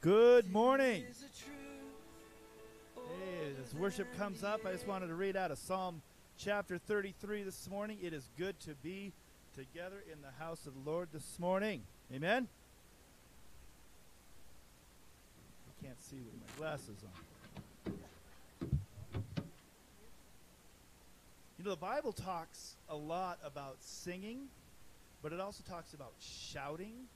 Good morning. Hey, as worship comes up, I just wanted to read out of Psalm chapter 33 this morning. It is good to be together in the house of the Lord this morning. Amen. I can't see with my glasses on. You know, the Bible talks a lot about singing, but it also talks about shouting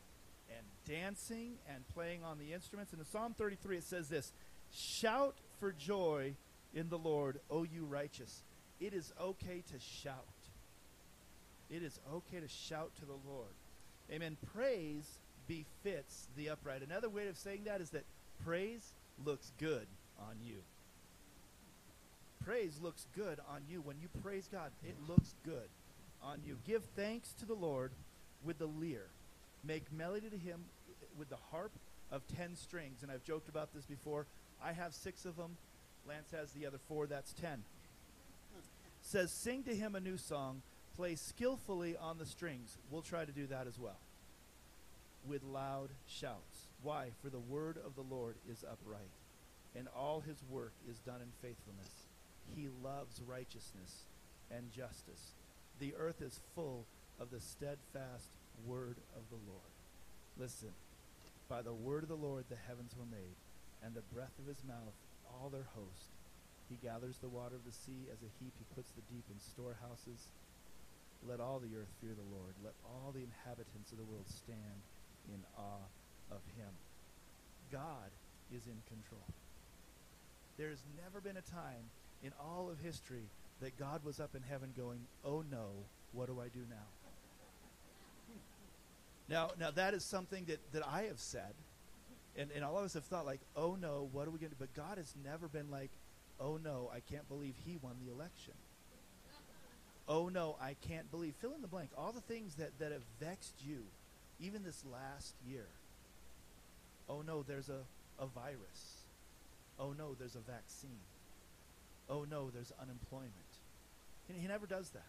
and dancing and playing on the instruments. And in Psalm 33, it says this Shout for joy in the Lord, O you righteous. It is okay to shout. It is okay to shout to the Lord. Amen. Praise befits the upright. Another way of saying that is that praise looks good on you. Praise looks good on you. When you praise God, it looks good on you. Give thanks to the Lord with the lyre make melody to him with the harp of ten strings. And I've joked about this before. I have six of them. Lance has the other four. That's ten. Says, sing to him a new song. Play skillfully on the strings. We'll try to do that as well. With loud shouts. Why? For the word of the Lord is upright, and all his work is done in faithfulness. He loves righteousness and justice. The earth is full of the steadfast word of the Lord. Listen, by the word of the Lord the heavens were made, and the breath of his mouth all their host. He gathers the water of the sea as a heap, he puts the deep in storehouses. Let all the earth fear the Lord. Let all the inhabitants of the world stand in awe of him. God is in control. There has never been a time in all of history that God was up in heaven going, Oh no, what do I do now? Now, now that is something that, that I have said, and, and all of us have thought like, oh no, what are we going to do? But God has never been like, oh no, I can't believe he won the election. Oh no, I can't believe. Fill in the blank. All the things that, that have vexed you, even this last year. Oh no, there's a, a virus. Oh no, there's a vaccine. Oh no, there's unemployment. He, he never does that.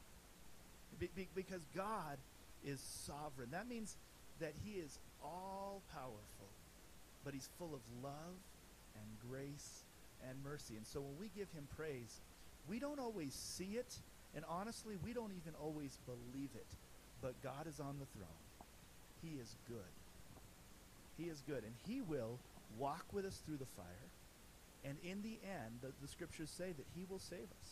Be, be, because God is sovereign. That means that he is all powerful, but he's full of love and grace and mercy. And so when we give him praise, we don't always see it, and honestly, we don't even always believe it. But God is on the throne. He is good. He is good, and he will walk with us through the fire. And in the end, the, the scriptures say that he will save us.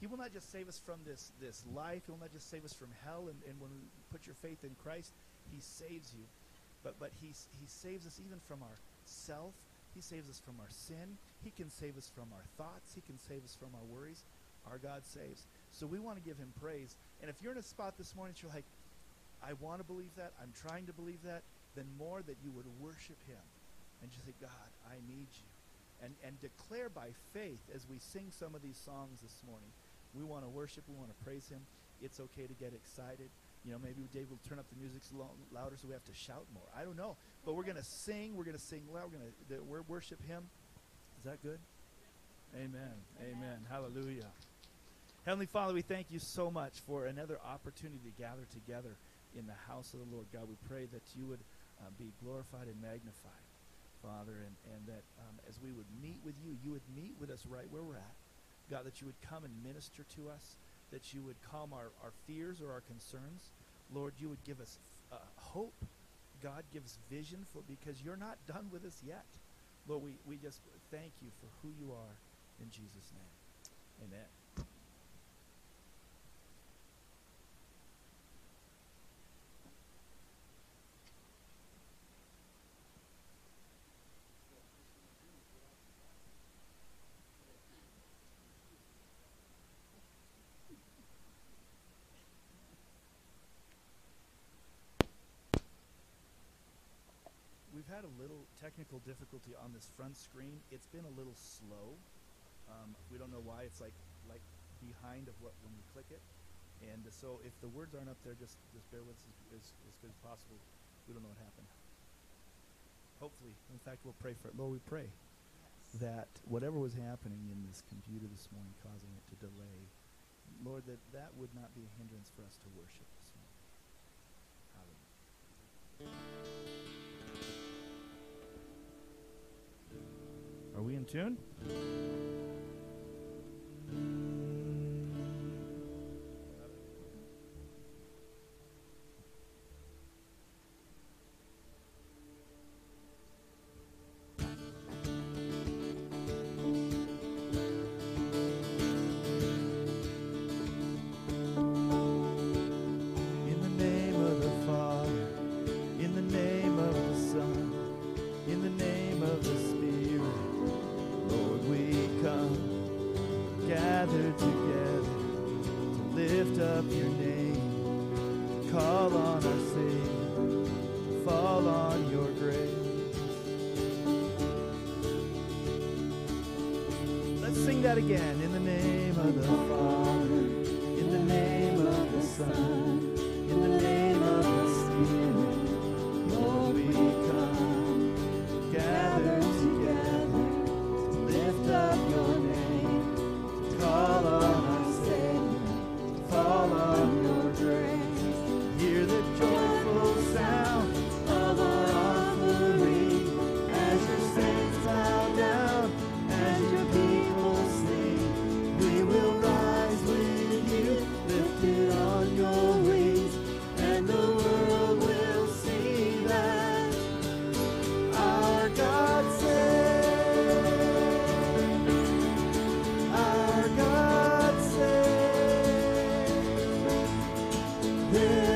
He will not just save us from this, this life. He will not just save us from hell. And, and when we put your faith in Christ, He saves you. But, but he, he saves us even from our self. He saves us from our sin. He can save us from our thoughts. He can save us from our worries. Our God saves. So we want to give Him praise. And if you're in a spot this morning, that you're like, I want to believe that. I'm trying to believe that. Then more that you would worship Him and just say, God, I need you. And, and declare by faith as we sing some of these songs this morning we want to worship. We want to praise Him. It's okay to get excited. You know, maybe Dave will turn up the music louder so we have to shout more. I don't know. But we're going to sing. We're going to sing loud. We're going to worship Him. Is that good? Amen. Amen. Hallelujah. Heavenly Father, we thank you so much for another opportunity to gather together in the house of the Lord. God, we pray that you would uh, be glorified and magnified, Father, and, and that um, as we would meet with you, you would meet with us right where we're at. God, that you would come and minister to us, that you would calm our, our fears or our concerns. Lord, you would give us uh, hope. God, give us vision for because you're not done with us yet. Lord, we, we just thank you for who you are in Jesus' name. Amen. we've had a little technical difficulty on this front screen. It's been a little slow. Um, we don't know why. It's like like behind of what when we click it. And so if the words aren't up there, just just bear with us as, as, as good as possible. We don't know what happened. Hopefully, in fact, we'll pray for it. Lord, we pray yes. that whatever was happening in this computer this morning, causing it to delay, Lord, that that would not be a hindrance for us to worship this morning. Hallelujah. Are we in tune? Again. There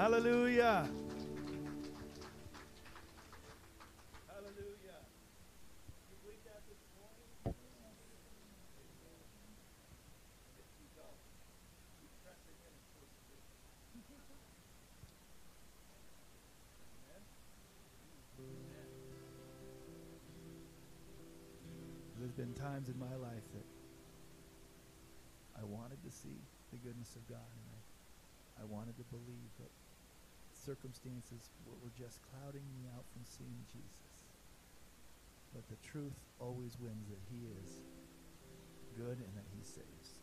Hallelujah. been times in my life that I wanted to see the goodness of God and I, I wanted to believe, that circumstances were, just clouding me out from seeing Jesus. But the truth always wins that He is good and that He saves.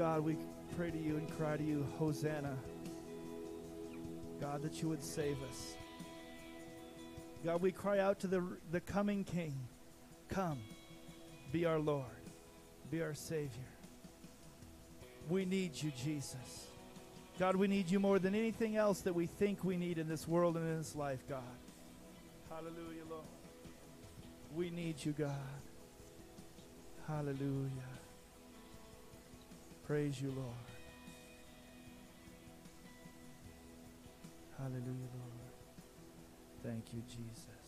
God, we pray to you and cry to you, Hosanna. God, that you would save us. God, we cry out to the, the coming King. Come, be our Lord, be our Savior. We need you, Jesus. God, we need you more than anything else that we think we need in this world and in this life, God. Hallelujah, Lord. We need you, God. Hallelujah. Praise you, Lord. Hallelujah, Lord. Thank you, Jesus.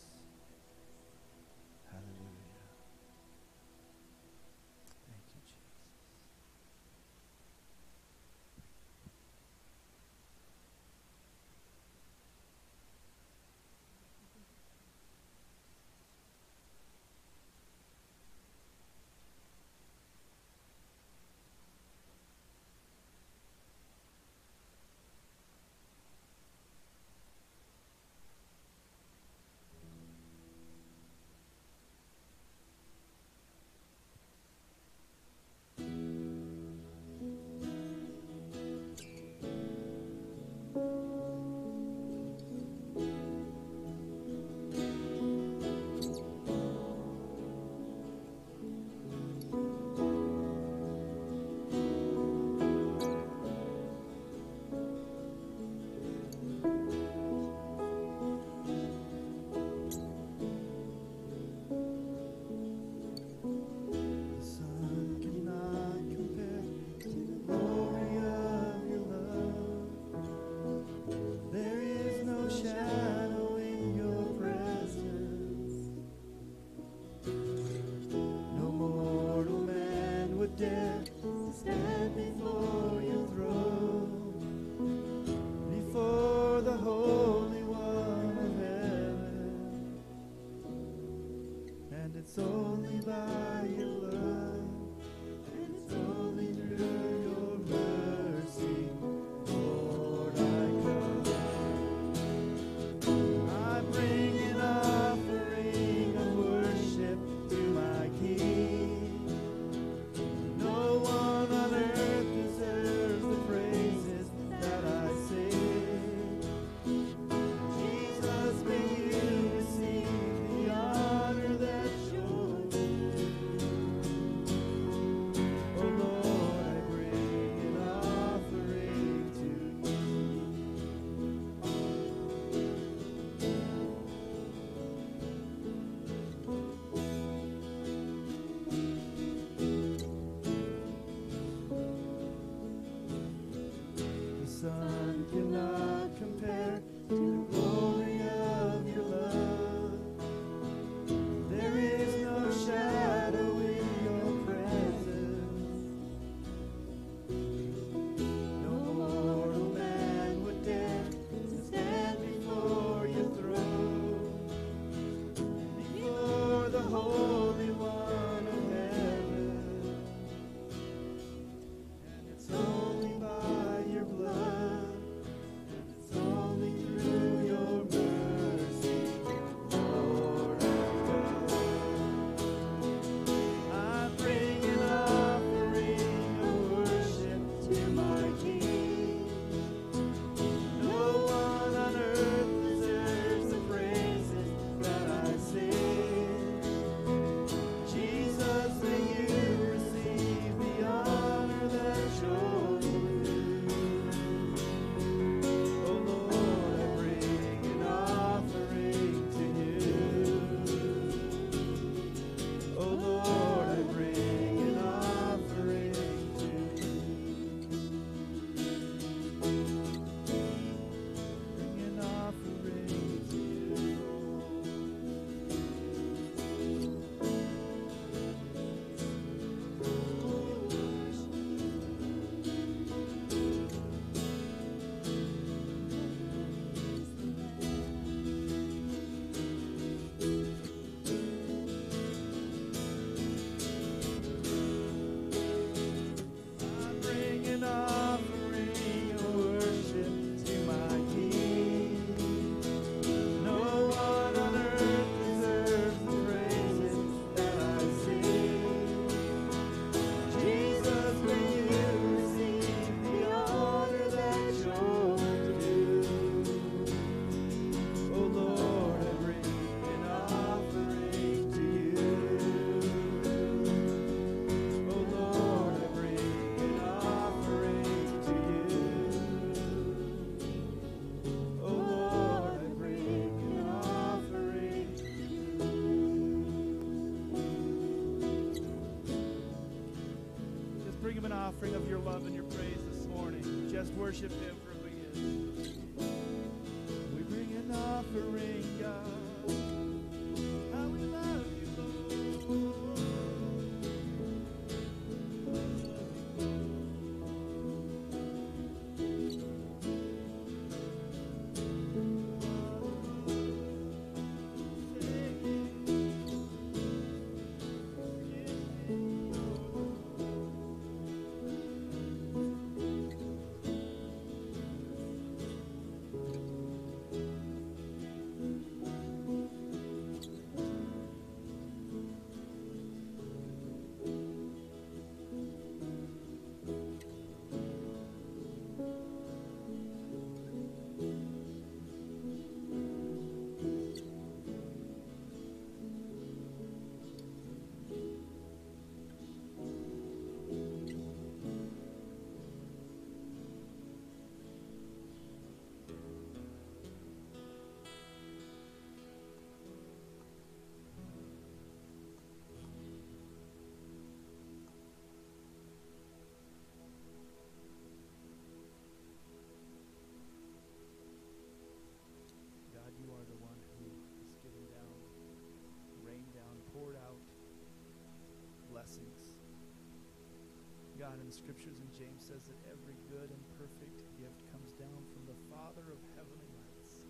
In the scriptures, and James says that every good and perfect gift comes down from the Father of heavenly lights,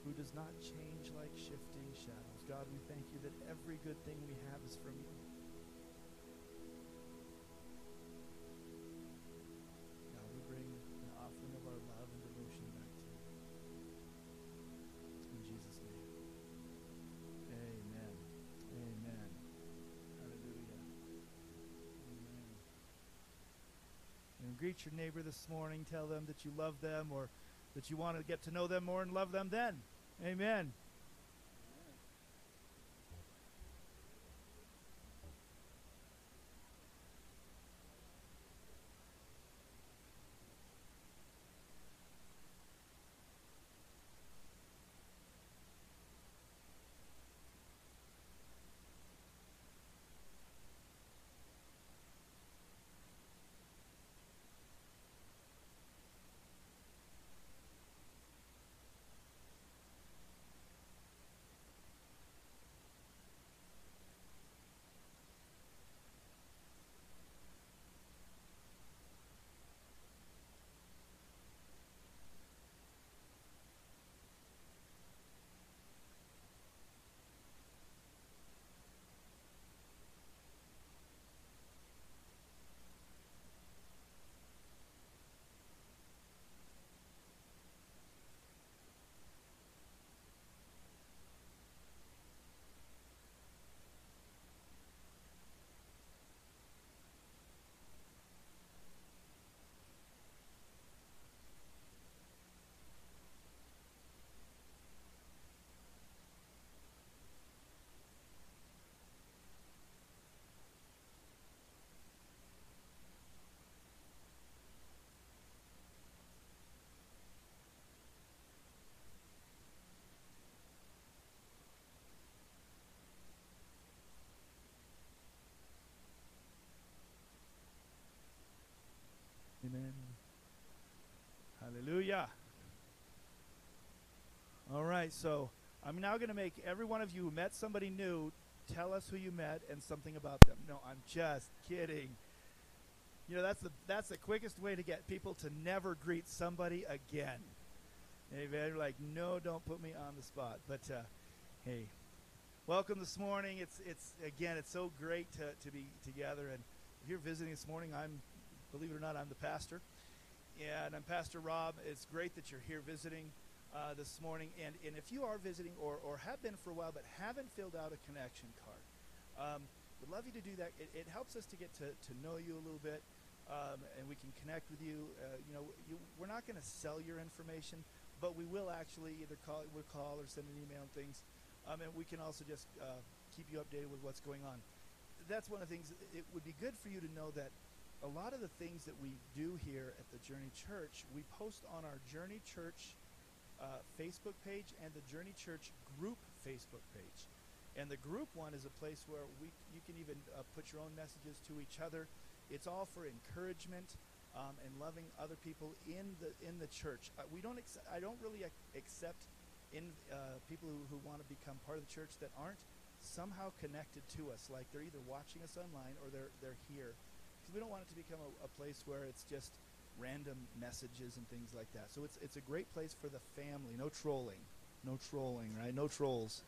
who does not change like shifting shadows. God, we thank you that every good thing we have is from you. Greet your neighbor this morning. Tell them that you love them or that you want to get to know them more and love them then. Amen. Amen. Hallelujah. All right, so I'm now going to make every one of you who met somebody new tell us who you met and something about them. No, I'm just kidding. You know, that's the that's the quickest way to get people to never greet somebody again. Amen. You're like, no, don't put me on the spot. But uh, hey, welcome this morning. It's it's again, it's so great to, to be together. And if you're visiting this morning, I'm believe it or not, I'm the pastor, and I'm Pastor Rob. It's great that you're here visiting uh, this morning. And and if you are visiting or or have been for a while but haven't filled out a connection card, um, would love you to do that. It, it helps us to get to, to know you a little bit. Um, and we can connect with you. Uh, you know, you, we're not going to sell your information, but we will actually either call, we'll call or send an email and things. Um, and we can also just uh, keep you updated with what's going on. That's one of the things. It would be good for you to know that a lot of the things that we do here at the Journey Church, we post on our Journey Church uh, Facebook page and the Journey Church group Facebook page. And the group one is a place where we you can even uh, put your own messages to each other It's all for encouragement um, and loving other people in the in the church. Uh, we don't. Ex- I don't really ac- accept in uh, people who, who want to become part of the church that aren't somehow connected to us. Like they're either watching us online or they're they're here. We don't want it to become a, a place where it's just random messages and things like that. So it's it's a great place for the family. No trolling. No trolling, right? No trolls.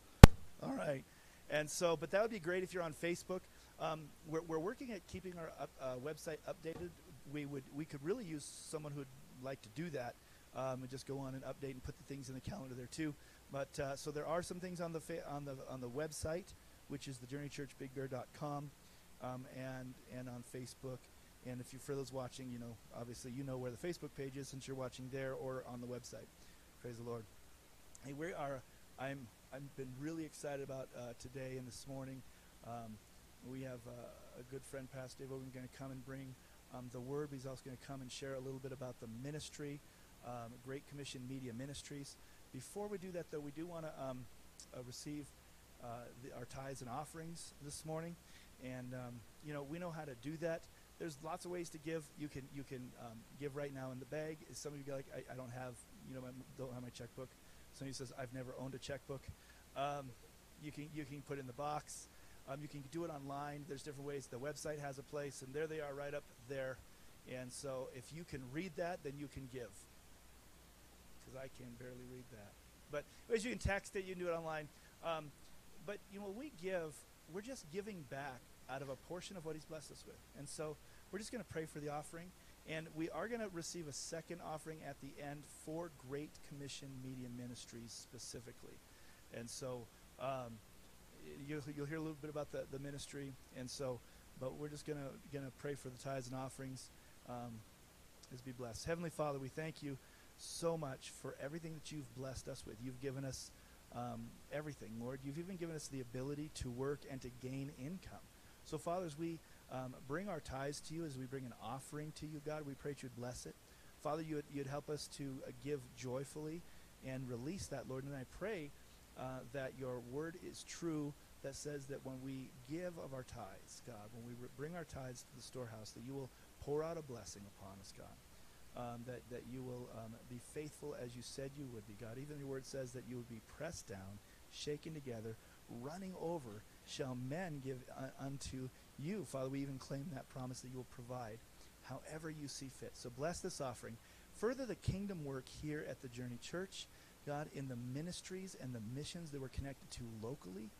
All right. And so, but that would be great if you're on Facebook. Um, we're, we're working at keeping our up, uh, website updated. We would we could really use someone who'd like to do that um, and just go on and update and put the things in the calendar there too. But uh, so there are some things on the fa- on the on the website, which is thejourneychurchbigbear.com, um, and and on Facebook. And if you for those watching, you know, obviously you know where the Facebook page is since you're watching there or on the website. Praise the Lord. Hey, we are. I'm. I've been really excited about uh, today and this morning. Um, we have uh, a good friend, Pastor Dave Ogren, going to come and bring um, the word. He's also going to come and share a little bit about the ministry, um, Great Commission Media Ministries. Before we do that, though, we do want to um, uh, receive uh, the, our tithes and offerings this morning, and um, you know we know how to do that. There's lots of ways to give. You can you can um, give right now in the bag. Some of you like, I, I don't have you know my, don't have my checkbook. Somebody says I've never owned a checkbook. Um, you can you can put in the box. Um, you can do it online. There's different ways. The website has a place, and there they are right up there. And so if you can read that, then you can give. Because I can barely read that. But as you can text it, you can do it online. Um, but you know, when we give, we're just giving back out of a portion of what He's blessed us with. And so we're just going to pray for the offering. And we are going to receive a second offering at the end for Great Commission Media Ministries specifically. And so um, you'll, you'll hear a little bit about the, the ministry. And so, but we're just going to gonna pray for the tithes and offerings. Um, as be blessed. Heavenly Father, we thank you so much for everything that you've blessed us with. You've given us um, everything, Lord. You've even given us the ability to work and to gain income. So, Father, as we um, bring our tithes to you, as we bring an offering to you, God, we pray that you'd bless it. Father, you'd, you'd help us to uh, give joyfully and release that, Lord. And I pray uh, that your word is true that says that when we give of our tithes, God, when we re- bring our tithes to the storehouse, that you will pour out a blessing upon us, God. Um, that, that you will um, be faithful as you said you would be, God. Even your word says that you would be pressed down, shaken together, running over, shall men give unto you. Father, we even claim that promise that you will provide however you see fit. So bless this offering. Further the kingdom work here at the Journey Church, God, in the ministries and the missions that we're connected to locally,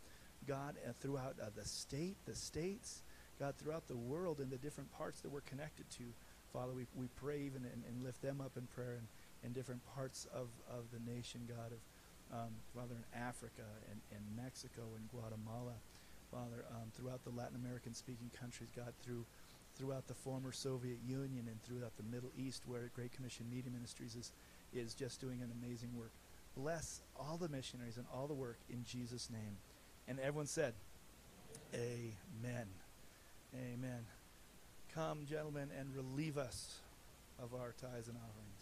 God, uh, throughout uh, the state, the states, God, throughout the world and the different parts that we're connected to. Father, we, we pray even and, and lift them up in prayer in, in different parts of, of the nation, God, of um, Father, in Africa and, and Mexico and Guatemala, Father, um, throughout the Latin American speaking countries, God, through throughout the former Soviet Union and throughout the Middle East, where Great Commission Media Ministries is, is just doing an amazing work. Bless all the missionaries and all the work in Jesus' name. And everyone said, Amen. Amen. Come, gentlemen, and relieve us of our tithes and offerings.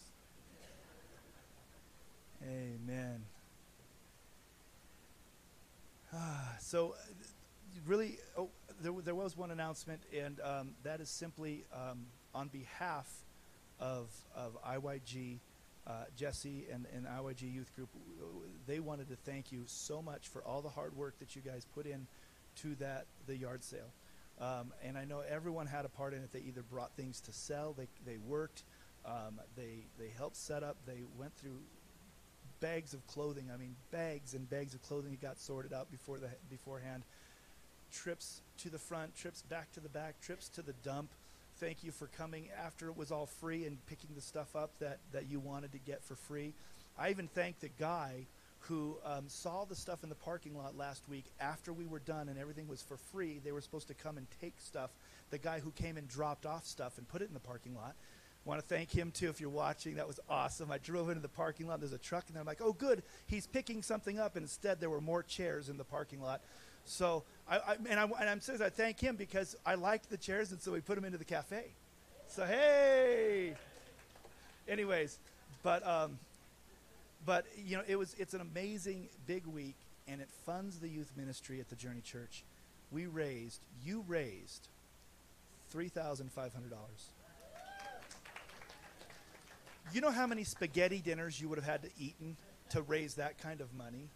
Amen. Ah, so, really, oh, there, there was one announcement, and um, that is simply um, on behalf of, of IYG, uh, Jesse, and, and IYG Youth Group. They wanted to thank you so much for all the hard work that you guys put in to that the yard sale. Um, and I know everyone had a part in it. They either brought things to sell, they, they worked, um, they, they helped set up, they went through bags of clothing. I mean, bags and bags of clothing got sorted out before the beforehand. Trips to the front, trips back to the back, trips to the dump. Thank you for coming after it was all free and picking the stuff up that, that you wanted to get for free. I even thanked the guy who um, saw the stuff in the parking lot last week after we were done and everything was for free. They were supposed to come and take stuff. The guy who came and dropped off stuff and put it in the parking lot. Want to thank him too if you're watching. That was awesome. I drove into the parking lot. There's a truck, and I'm like, oh, good. He's picking something up. And instead, there were more chairs in the parking lot. So, I, I and, I, and I'm saying I thank him because I liked the chairs, and so we put them into the cafe. So, hey. Anyways, but um, but you know, it was it's an amazing big week, and it funds the youth ministry at the Journey Church. We raised, you raised $3,500. You know how many spaghetti dinners you would have had to eaten to raise that kind of money?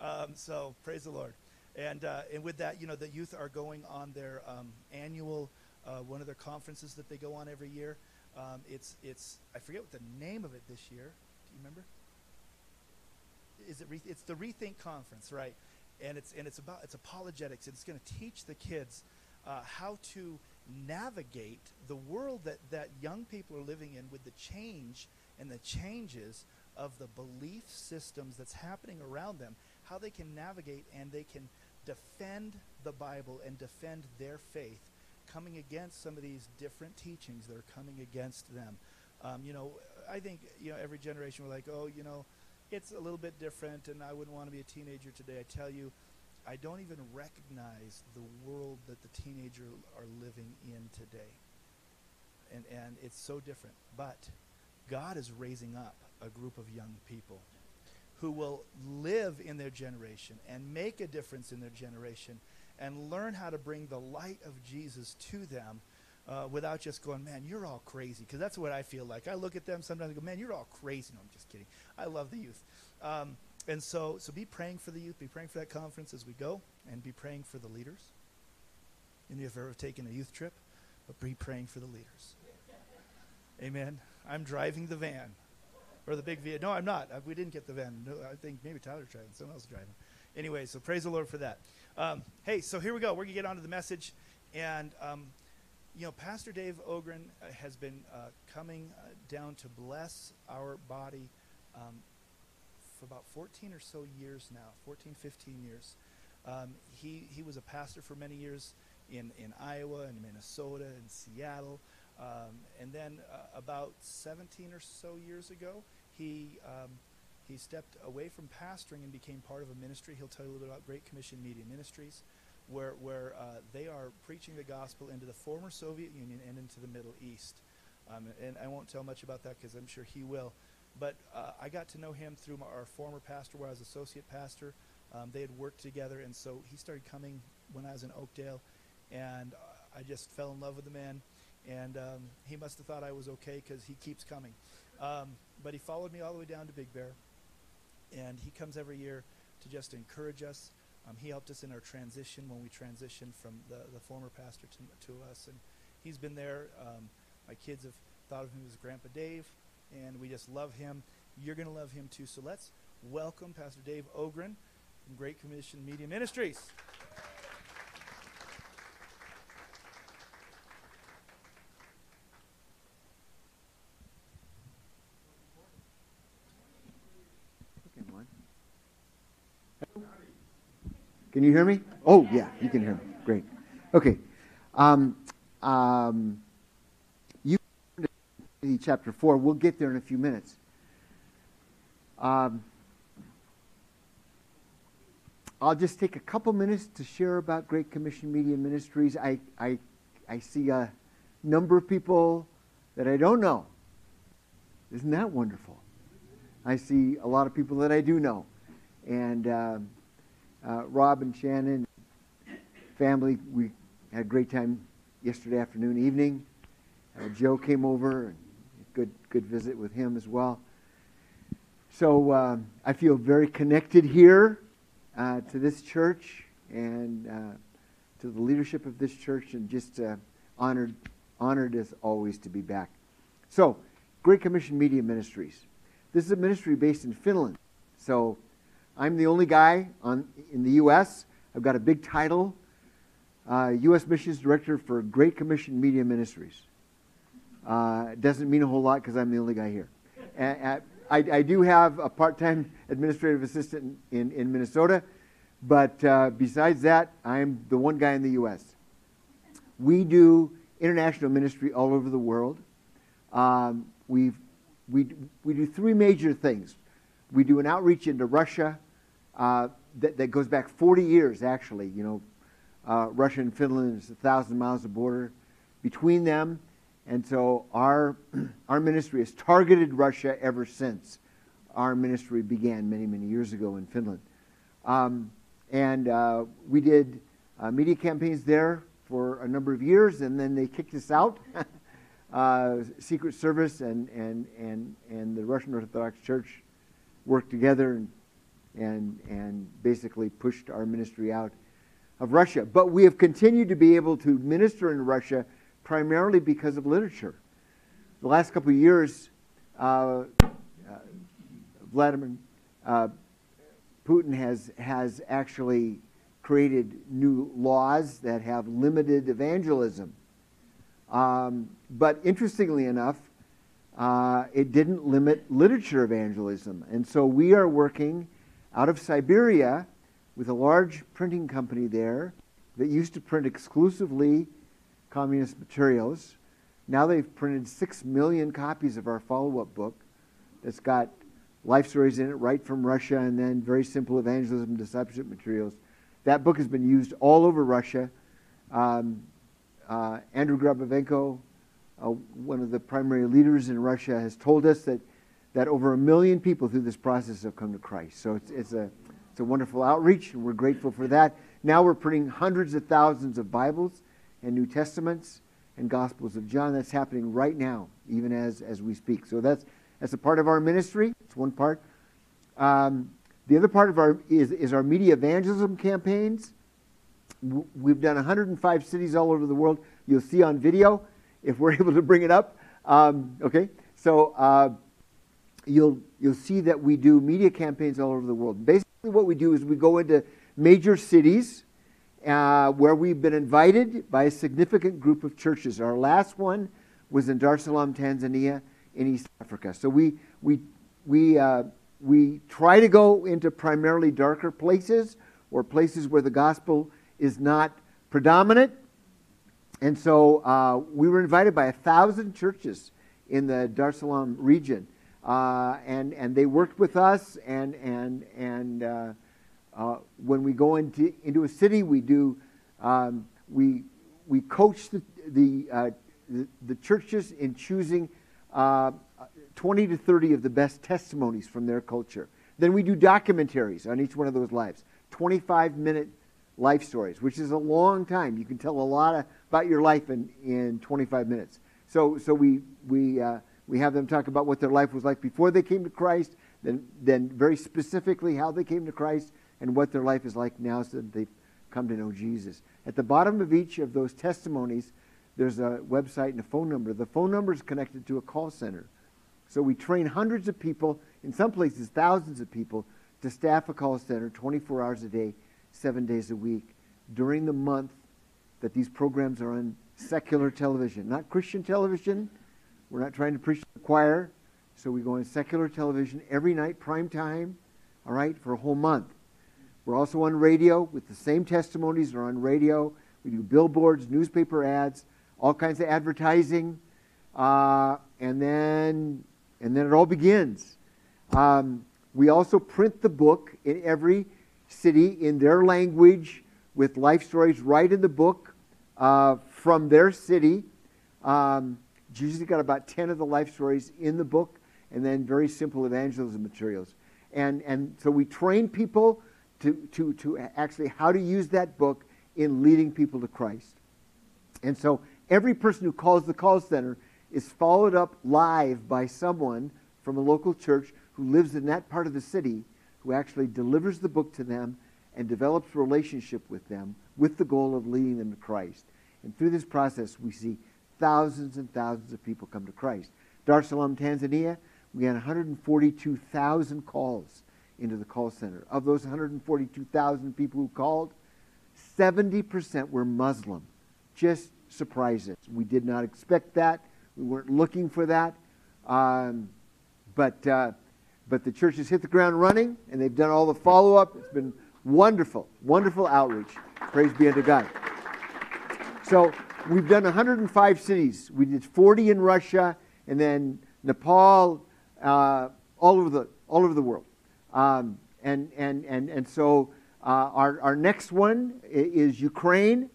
Um, so praise the Lord. And, uh, and with that, you know, the youth are going on their um, annual, uh, one of their conferences that they go on every year. Um, it's, it's, I forget what the name of it this year. Do you remember? Is it, re- it's the Rethink Conference, right? And it's, and it's about, it's apologetics. It's going to teach the kids uh, how to navigate the world that, that young people are living in with the change and the changes of the belief systems that's happening around them, how they can navigate and they can defend the Bible and defend their faith, coming against some of these different teachings that are coming against them. Um, you know, I think you know every generation we're like, oh, you know, it's a little bit different, and I wouldn't want to be a teenager today. I tell you, I don't even recognize the world that the teenagers are living in today. And, and it's so different. But God is raising up a group of young people who will live in their generation and make a difference in their generation and learn how to bring the light of Jesus to them uh, without just going, man, you're all crazy. Because that's what I feel like. I look at them sometimes and go, man, you're all crazy. No, I'm just kidding. I love the youth. Um, and so, so be praying for the youth, be praying for that conference as we go, and be praying for the leaders. And if you've ever taken a youth trip, but be praying for the leaders. Amen. I'm driving the van, or the big van. No, I'm not. We didn't get the van. No, I think maybe Tyler's driving. Someone else is driving. Anyway, so praise the Lord for that. Um, hey, so here we go. We're gonna get on to the message, and um, you know, Pastor Dave Ogren uh, has been uh, coming uh, down to bless our body. Um, for about 14 or so years now, 14, 15 years. Um, he, he was a pastor for many years in, in Iowa and Minnesota and Seattle. Um, and then uh, about 17 or so years ago, he, um, he stepped away from pastoring and became part of a ministry. He'll tell you a little bit about Great Commission Media Ministries, where, where uh, they are preaching the gospel into the former Soviet Union and into the Middle East. Um, and I won't tell much about that because I'm sure he will. But uh, I got to know him through my, our former pastor, where I was associate pastor. Um, they had worked together, and so he started coming when I was in Oakdale, and uh, I just fell in love with the man. And um, he must have thought I was okay because he keeps coming. Um, but he followed me all the way down to Big Bear, and he comes every year to just encourage us. Um, he helped us in our transition when we transitioned from the, the former pastor to, to us, and he's been there. Um, my kids have thought of him as Grandpa Dave and we just love him. You're going to love him too. So let's welcome Pastor Dave Ogren from Great Commission Media Ministries. Can you hear me? Oh, yeah, you can hear me. Great. Okay. Um, um, chapter 4. We'll get there in a few minutes. Um, I'll just take a couple minutes to share about Great Commission Media Ministries. I, I, I see a number of people that I don't know. Isn't that wonderful? I see a lot of people that I do know. And uh, uh, Rob and Shannon, family, we had a great time yesterday afternoon, evening. Uh, Joe came over and good good visit with him as well. So um, I feel very connected here uh, to this church and uh, to the leadership of this church, and just uh, honored honored as always to be back. So, Great Commission Media Ministries. This is a ministry based in Finland. So, I'm the only guy on in the U.S. I've got a big title, U.S. Uh, Missions Director for Great Commission Media Ministries. Uh, doesn't mean a whole lot because I'm the only guy here. And, I, I, do have a part-time administrative assistant in, in Minnesota, but uh, besides that, I'm the one guy in the U.S. We do international ministry all over the world. Um, we we, we do three major things. We do an outreach into Russia uh, that, that goes back 40 years, actually. You know, uh, Russia and Finland is a thousand miles of border between them and so our, our ministry has targeted Russia ever since our ministry began many, many years ago in Finland. Um, and uh, we did uh, media campaigns there for a number of years, and then they kicked us out. uh, Secret Service and, and, and, and the Russian Orthodox Church worked together and, and, and basically pushed our ministry out of Russia. But we have continued to be able to minister in Russia primarily because of literature. The last couple of years, uh, uh, Vladimir uh, Putin has, has actually created new laws that have limited evangelism. Um, but interestingly enough, uh, it didn't limit literature evangelism. And so we are working out of Siberia with a large printing company there that used to print exclusively communist materials. Now they've printed six million copies of our follow up book that's got life stories in it right from Russia and then very simple evangelism discipleship materials. That book has been used all over Russia. Um, uh, Andrew Grabovenko, uh, one of the primary leaders in Russia, has told us that, that over a million people through this process have come to Christ. So it's, it's, a, it's a wonderful outreach, and we're grateful for that. Now we're printing hundreds of thousands of Bibles and New Testaments and Gospels of John. That's happening right now, even as, as we speak. So that's, that's a part of our ministry. It's one part. Um, the other part of our is, is our media evangelism campaigns. We've done 105 cities all over the world. You'll see on video if we're able to bring it up. Um, okay, so uh, you'll you'll see that we do media campaigns all over the world. Basically, what we do is we go into major cities uh, where we've been invited by a significant group of churches. Our last one was in Dar es Salaam, Tanzania, in East Africa. So we we we uh, we try to go into primarily darker places or places where the gospel is not predominant. And so uh, we were invited by a thousand churches in the Dar es Salaam region. Uh, and, and they worked with us. And, and, and uh, uh when we go into, into a city, we do, um, we, we coach the, the, uh, the, the, churches in choosing uh, 20 to 30 of the best testimonies from their culture. Then we do documentaries on each one of those lives, 25 minute life stories, which is a long time. You can tell a lot about your life in, in 25 minutes. So, so we, we, uh, we have them talk about what their life was like before they came to Christ, then, then very specifically how they came to Christ, and what their life is like now so that they've come to know Jesus. At the bottom of each of those testimonies, there's a website and a phone number. The phone number is connected to a call center. So we train hundreds of people, in some places thousands of people, to staff a call center 24 hours a day, seven days a week during the month that these programs are on secular television, not Christian television. We're not trying to preach to the choir. So we go on secular television every night, prime time, all right, for a whole month. We're also on radio with the same testimonies are on radio. We do billboards, newspaper ads, all kinds of advertising. Uh, and then and then it all begins. Um, we also print the book in every city in their language with life stories right in the book uh, from their city. Um, usually got about 10 of the life stories in the book, and then very simple evangelism materials. And, and so we train people to, to, to actually how to use that book in leading people to Christ. And so every person who calls the call center is followed up live by someone from a local church who lives in that part of the city who actually delivers the book to them and develops a relationship with them with the goal of leading them to Christ. And through this process, we see thousands and thousands of people come to Christ. Dar es Salaam, Tanzania, we had 142,000 calls into the call center. Of those 142,000 people who called, 70% were Muslim. Just surprises. We did not expect that. We weren't looking for that. Um, but, uh, but the church has hit the ground running, and they've done all the follow up. It's been wonderful, wonderful outreach. Praise be unto God. So we've done 105 cities. We did 40 in Russia, and then Nepal, uh, all over the all over the world. Um, and and and and so uh, our our next one is Ukraine.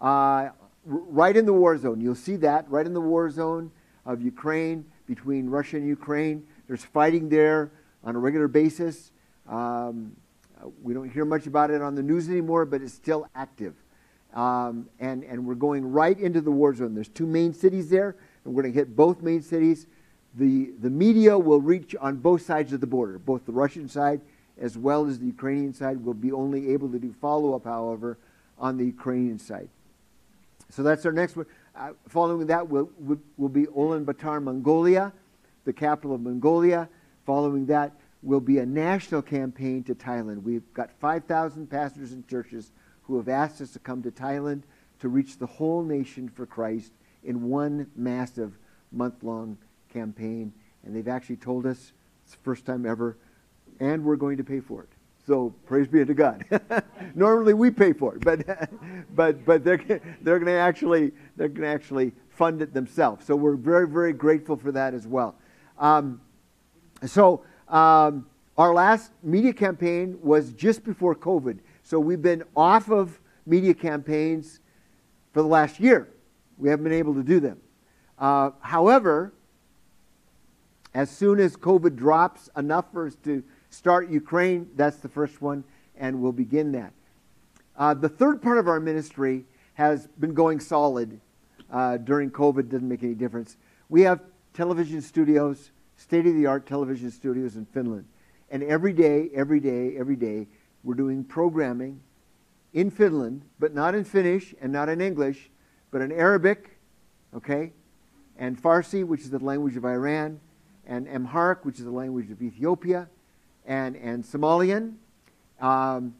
Uh, right in the war zone. You'll see that right in the war zone of Ukraine, between Russia and Ukraine. There's fighting there on a regular basis. Um, we don't hear much about it on the news anymore, but it's still active. Um, and, and we're going right into the war zone. There's two main cities there, and we're going to hit both main cities. The, the media will reach on both sides of the border, both the Russian side as well as the Ukrainian side. We'll be only able to do follow up, however, on the Ukrainian side. So that's our next one. Uh, following that will, will, will be Ulaanbaatar, Mongolia, the capital of Mongolia. Following that will be a national campaign to Thailand. We've got 5,000 pastors and churches who have asked us to come to Thailand to reach the whole nation for Christ in one massive month long campaign. And they've actually told us it's the first time ever, and we're going to pay for it. So praise be to God. Normally we pay for it, but but but they're they're going to actually they're going to actually fund it themselves. So we're very very grateful for that as well. Um, so um, our last media campaign was just before COVID. So we've been off of media campaigns for the last year. We haven't been able to do them. Uh, however, as soon as COVID drops enough for us to start Ukraine, that's the first one, and we'll begin that. Uh, the third part of our ministry has been going solid uh, during COVID, doesn't make any difference. We have television studios, state of the art television studios in Finland. And every day, every day, every day, we're doing programming in Finland, but not in Finnish and not in English, but in Arabic, okay, and Farsi, which is the language of Iran, and Amharic, which is the language of Ethiopia, and, and Somalian. Um,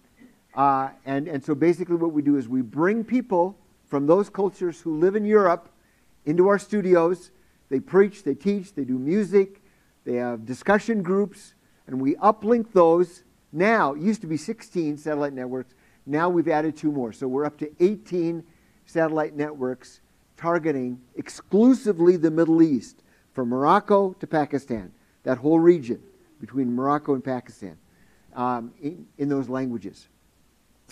uh, and, and so basically, what we do is we bring people from those cultures who live in Europe into our studios. They preach, they teach, they do music, they have discussion groups, and we uplink those. Now, it used to be 16 satellite networks. Now we've added two more. So we're up to 18 satellite networks targeting exclusively the Middle East, from Morocco to Pakistan, that whole region between Morocco and Pakistan um, in, in, those languages.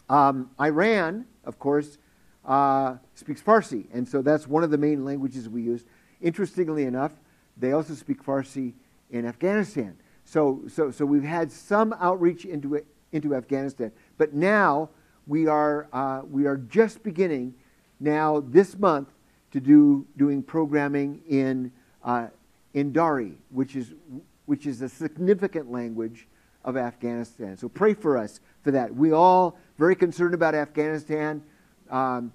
Um, Iran, of course, uh, speaks Farsi, and so that's one of the main languages we use. Interestingly enough, they also speak Farsi in Afghanistan. So, so, so we've had some outreach into, into Afghanistan, but now we are, uh, we are just beginning now this month to do doing programming in, uh, in Dari, which is which is a significant language of Afghanistan. So pray for us for that. We all very concerned about Afghanistan. Um,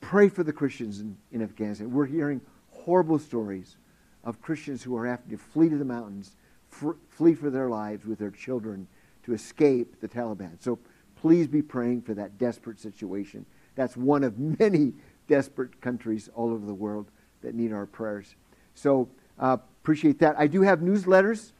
pray for the Christians in, in Afghanistan. We're hearing horrible stories of Christians who are having to flee to the mountains, flee for their lives with their children to escape the Taliban. So please be praying for that desperate situation. That's one of many desperate countries all over the world that need our prayers. So uh, appreciate that. I do have newsletters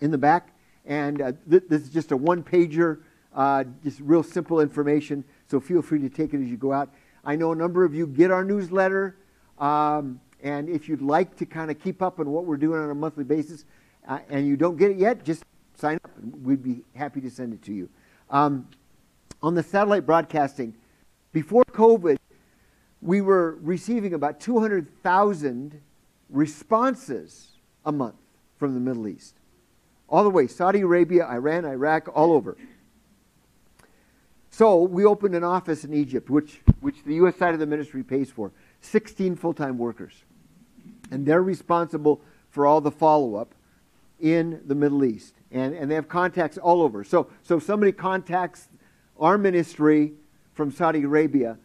in the back, and uh, th- this is just a one pager, uh, just real simple information. So feel free to take it as you go out. I know a number of you get our newsletter, um, and if you'd like to kind of keep up on what we're doing on a monthly basis, uh, and you don't get it yet, just sign up, we'd be happy to send it to you. Um, on the satellite broadcasting, before COVID, we were receiving about 200,000 responses a month from the Middle East. All the way, Saudi Arabia, Iran, Iraq, all over. So we opened an office in Egypt, which, which the U.S. side of the ministry pays for 16 full time workers. And they're responsible for all the follow up in the Middle East. And, and they have contacts all over. So, so somebody contacts our ministry from Saudi Arabia,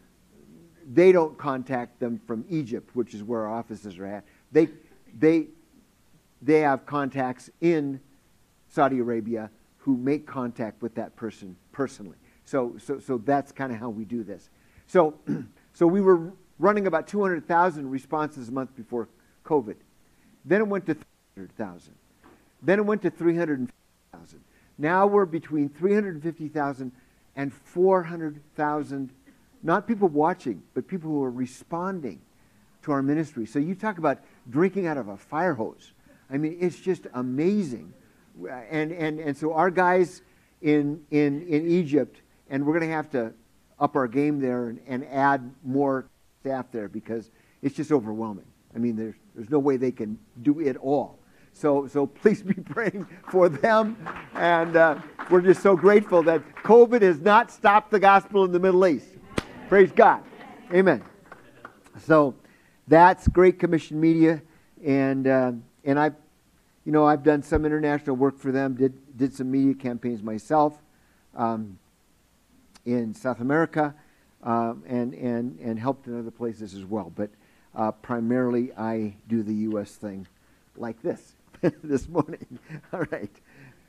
they don't contact them from Egypt, which is where our offices are at. They, they, they have contacts in Saudi Arabia who make contact with that person personally. So, so, so that's kind of how we do this. So, so we were running about 200,000 responses a month before COVID. Then it went to 300,000. Then it went to 350,000. Now we're between 350,000 and 400,000, not people watching, but people who are responding to our ministry. So you talk about drinking out of a fire hose. I mean, it's just amazing. And, and, and so our guys in, in, in Egypt, and we're going to have to up our game there and, and add more staff there because it's just overwhelming. I mean, there's, there's no way they can do it all. So, so please be praying for them. And uh, we're just so grateful that COVID has not stopped the gospel in the Middle East. Praise God. Amen. So that's Great Commission Media, and uh, and I, you know, I've done some international work for them. Did did some media campaigns myself um, in South America, um, and and and helped in other places as well. But uh, primarily, I do the U.S. thing, like this this morning. All right,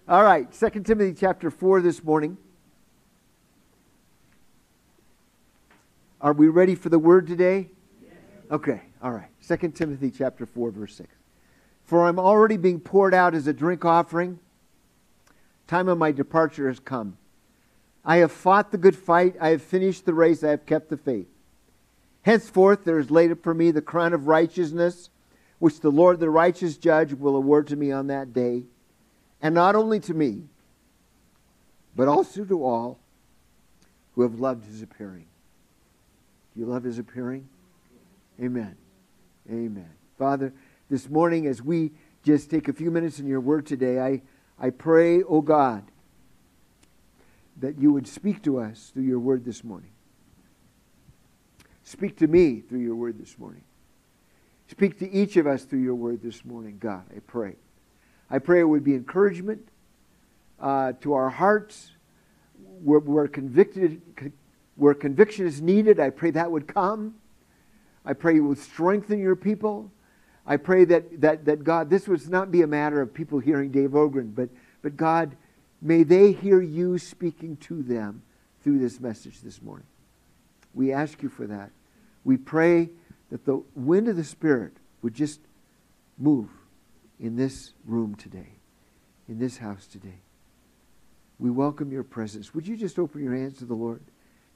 all right. Second Timothy chapter four this morning. Are we ready for the word today? Okay, all right. 2 Timothy chapter 4 verse 6. For I'm already being poured out as a drink offering. Time of my departure has come. I have fought the good fight, I have finished the race, I have kept the faith. Henceforth there is laid up for me the crown of righteousness, which the Lord the righteous judge will award to me on that day, and not only to me, but also to all who have loved his appearing. Do you love his appearing? Amen. Amen. Father, this morning as we just take a few minutes in your word today, I, I pray, oh God, that you would speak to us through your word this morning. Speak to me through your word this morning. Speak to each of us through your word this morning, God, I pray. I pray it would be encouragement uh, to our hearts. We're convicted, where conviction is needed, I pray that would come. I pray you would strengthen your people. I pray that, that, that God, this would not be a matter of people hearing Dave Ogren, but, but God, may they hear you speaking to them through this message this morning. We ask you for that. We pray that the wind of the Spirit would just move in this room today, in this house today. We welcome your presence. Would you just open your hands to the Lord?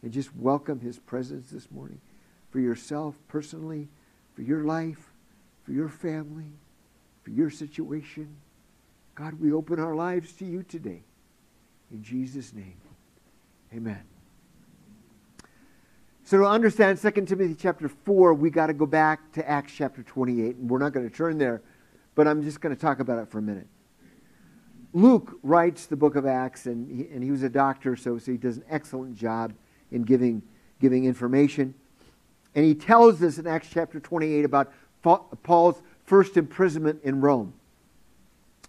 and just welcome his presence this morning for yourself personally, for your life, for your family, for your situation. God, we open our lives to you today. In Jesus' name, amen. So to understand 2 Timothy chapter 4, we got to go back to Acts chapter 28. And we're not going to turn there, but I'm just going to talk about it for a minute. Luke writes the book of Acts, and he, and he was a doctor, so, so he does an excellent job in giving, giving information. And he tells us in Acts chapter 28 about Paul's first imprisonment in Rome.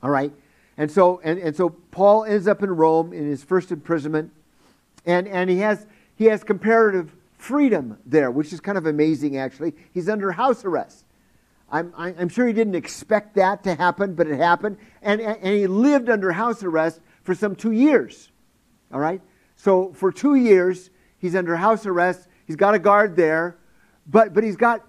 All right? And so, and, and so Paul ends up in Rome in his first imprisonment, and, and he, has, he has comparative freedom there, which is kind of amazing, actually. He's under house arrest. I'm, I'm sure he didn't expect that to happen, but it happened. And, and he lived under house arrest for some two years. All right? So for two years, He's under house arrest. He's got a guard there, but, but he's got,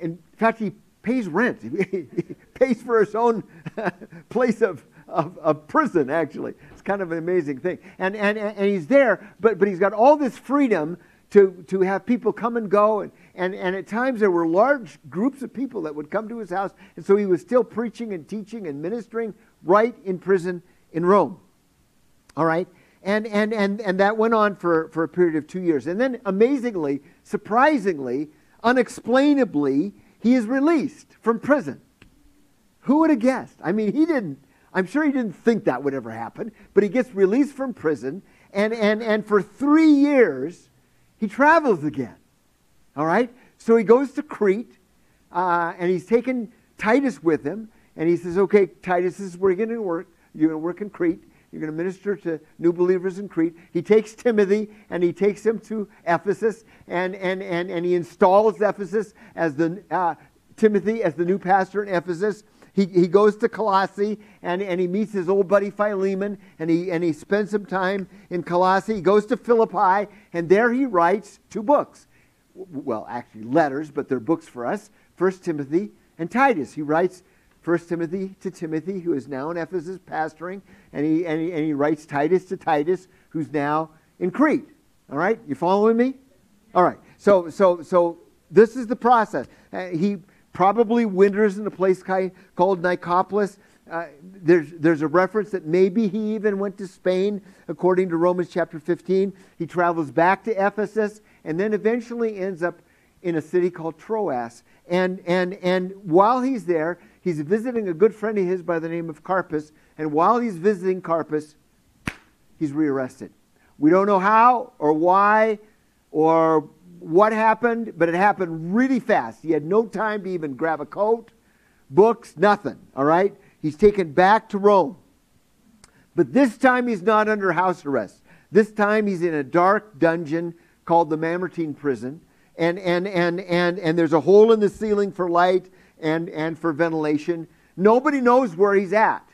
in fact, he pays rent. he pays for his own place of, of, of, prison, actually. It's kind of an amazing thing. And, and, and he's there, but, but he's got all this freedom to, to have people come and go. And, and, and at times there were large groups of people that would come to his house. And so he was still preaching and teaching and ministering right in prison in Rome. All right? And, and, and, and that went on for, for a period of two years. And then, amazingly, surprisingly, unexplainably, he is released from prison. Who would have guessed? I mean, he didn't, I'm sure he didn't think that would ever happen, but he gets released from prison, and, and, and for three years, he travels again. All right? So he goes to Crete, uh, and he's taken Titus with him, and he says, Okay, Titus, this is where you're going to work. You're going to work in Crete. You're going to minister to new believers in Crete. He takes Timothy and he takes him to Ephesus and, and, and, and he installs Ephesus as the, uh, Timothy as the new pastor in Ephesus. He, he goes to Colossae and, and he meets his old buddy Philemon and he, and he spends some time in Colossae. He goes to Philippi and there he writes two books. Well, actually letters, but they're books for us. First Timothy and Titus. He writes First Timothy to Timothy, who is now in Ephesus pastoring, and he, and he, and he writes Titus to Titus, who's now in Crete. All right? You following me? All right. So, so, so this is the process. Uh, he probably winters in a place called Nicopolis. Uh, there's, there's a reference that maybe he even went to Spain, according to Romans chapter 15. He travels back to Ephesus and then eventually ends up in a city called Troas. And, and, and while he's there, he's visiting a good friend of his by the name of Carpus, and while he's visiting Carpus, he's rearrested. We don't know how or why or what happened, but it happened really fast. He had no time to even grab a coat, books, nothing. All right? He's taken back to Rome. But this time he's not under house arrest. This time he's in a dark dungeon called the Mamertine prison. And, and, and, and, and there's a hole in the ceiling for light and, and for ventilation. Nobody knows where he's at.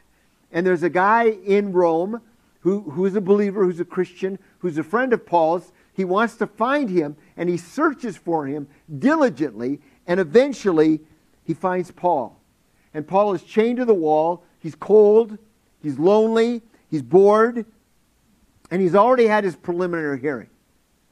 And there's a guy in Rome who, who's a believer, who's a Christian, who's a friend of Paul's. He wants to find him and he searches for him diligently. And eventually he finds Paul. And Paul is chained to the wall. He's cold. He's lonely. He's bored. And he's already had his preliminary hearing.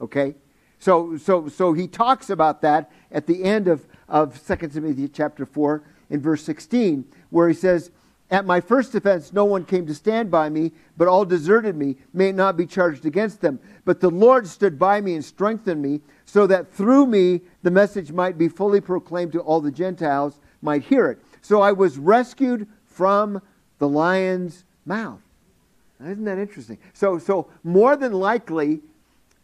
Okay? So, so, so he talks about that at the end of, of 2 Timothy chapter 4 in verse 16, where he says, At my first offense, no one came to stand by me, but all deserted me. May it not be charged against them. But the Lord stood by me and strengthened me, so that through me the message might be fully proclaimed to all the Gentiles, might hear it. So I was rescued from the lion's mouth. Isn't that interesting? So, so more than likely,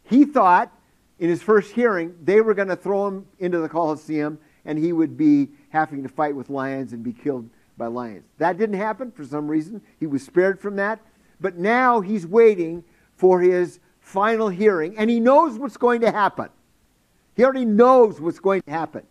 he thought in his first hearing they were going to throw him into the Colosseum and he would be having to fight with lions and be killed by lions. That didn't happen for some reason. He was spared from that. But now he's waiting for his final hearing and he knows what's going to happen. He already knows what's going to happen.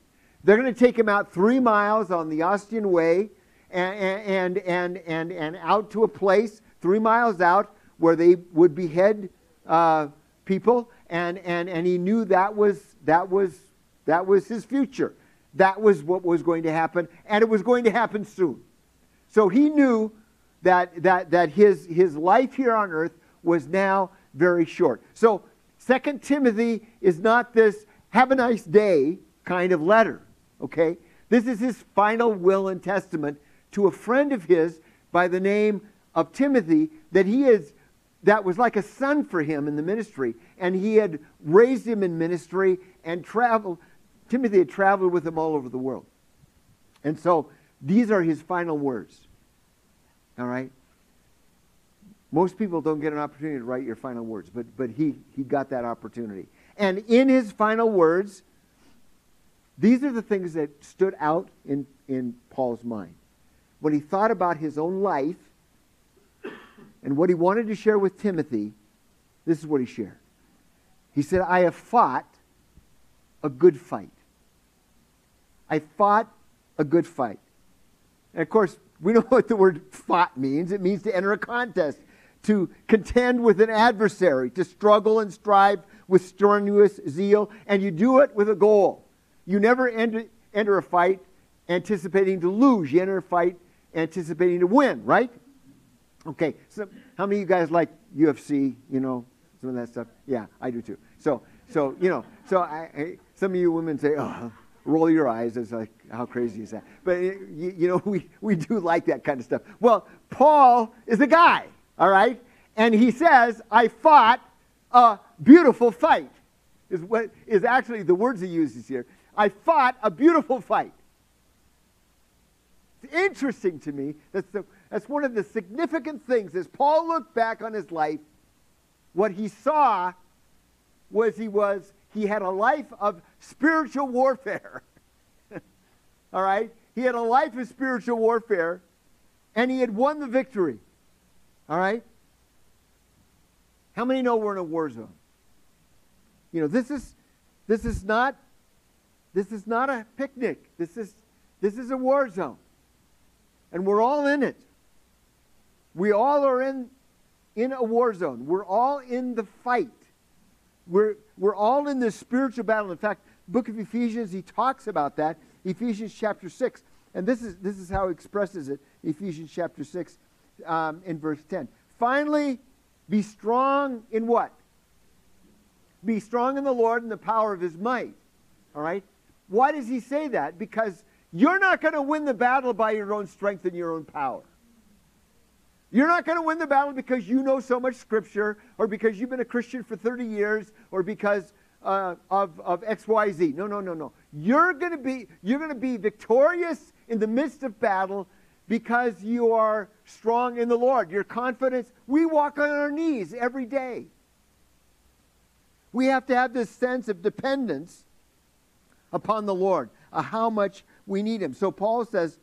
They're going to take him out three miles on the Ostian Way and, and, and, and, and out to a place three miles out where they would behead uh, people, and, and, and he knew that was, that, was, that was his future. That was what was going to happen, and it was going to happen soon. So he knew that, that, that his, his life here on earth was now very short. So Second Timothy is not this have a nice day kind of letter, okay? This is his final will and testament to a friend of his by the name of Timothy that he is that was like a son for him in the ministry and he had raised him in ministry and traveled Timothy had traveled with him all over the world. And so these are his final words. All right? Most people don't get an opportunity to write your final words, but, but he, he got that opportunity. And in his final words, these are the things that stood out in, in Paul's mind. When he thought about his own life and what he wanted to share with Timothy, this is what he shared. He said, I have fought a good fight. I fought a good fight. And of course, we know what the word fought means. It means to enter a contest, to contend with an adversary, to struggle and strive with strenuous zeal, and you do it with a goal. You never enter, enter a fight anticipating to lose, you enter a fight anticipating to win, right? Okay, so how many of you guys like UFC? You know, some of that stuff. Yeah, I do too. So, so you know, so I, I some of you women say, "Oh, roll your eyes." It's like, how crazy is that? But you, you know, we we do like that kind of stuff. Well, Paul is a guy, all right, and he says, "I fought a beautiful fight." Is what is actually the words he uses here. I fought a beautiful fight. It's interesting to me. That's the that's one of the significant things. As Paul looked back on his life, what he saw was he was he had a life of spiritual warfare. All right? He had a life of spiritual warfare and he had won the victory. All right? How many know we're in a war zone? You know, this is this is not this is not a picnic. This is this is a war zone. And we're all in it. We all are in, in a war zone. We're all in the fight. We're, we're all in this spiritual battle. In fact, book of Ephesians, he talks about that. Ephesians chapter 6. And this is, this is how he expresses it. Ephesians chapter 6 um, in verse 10. Finally, be strong in what? Be strong in the Lord and the power of his might. All right? Why does he say that? Because you're not going to win the battle by your own strength and your own power. You're not going to win the battle because you know so much Scripture, or because you've been a Christian for 30 years, or because uh, of, of XYZ. No, no, no, no. You're going to be you're going to be victorious in the midst of battle because you are strong in the Lord. Your confidence. We walk on our knees every day. We have to have this sense of dependence upon the Lord, uh, how much we need Him. So Paul says,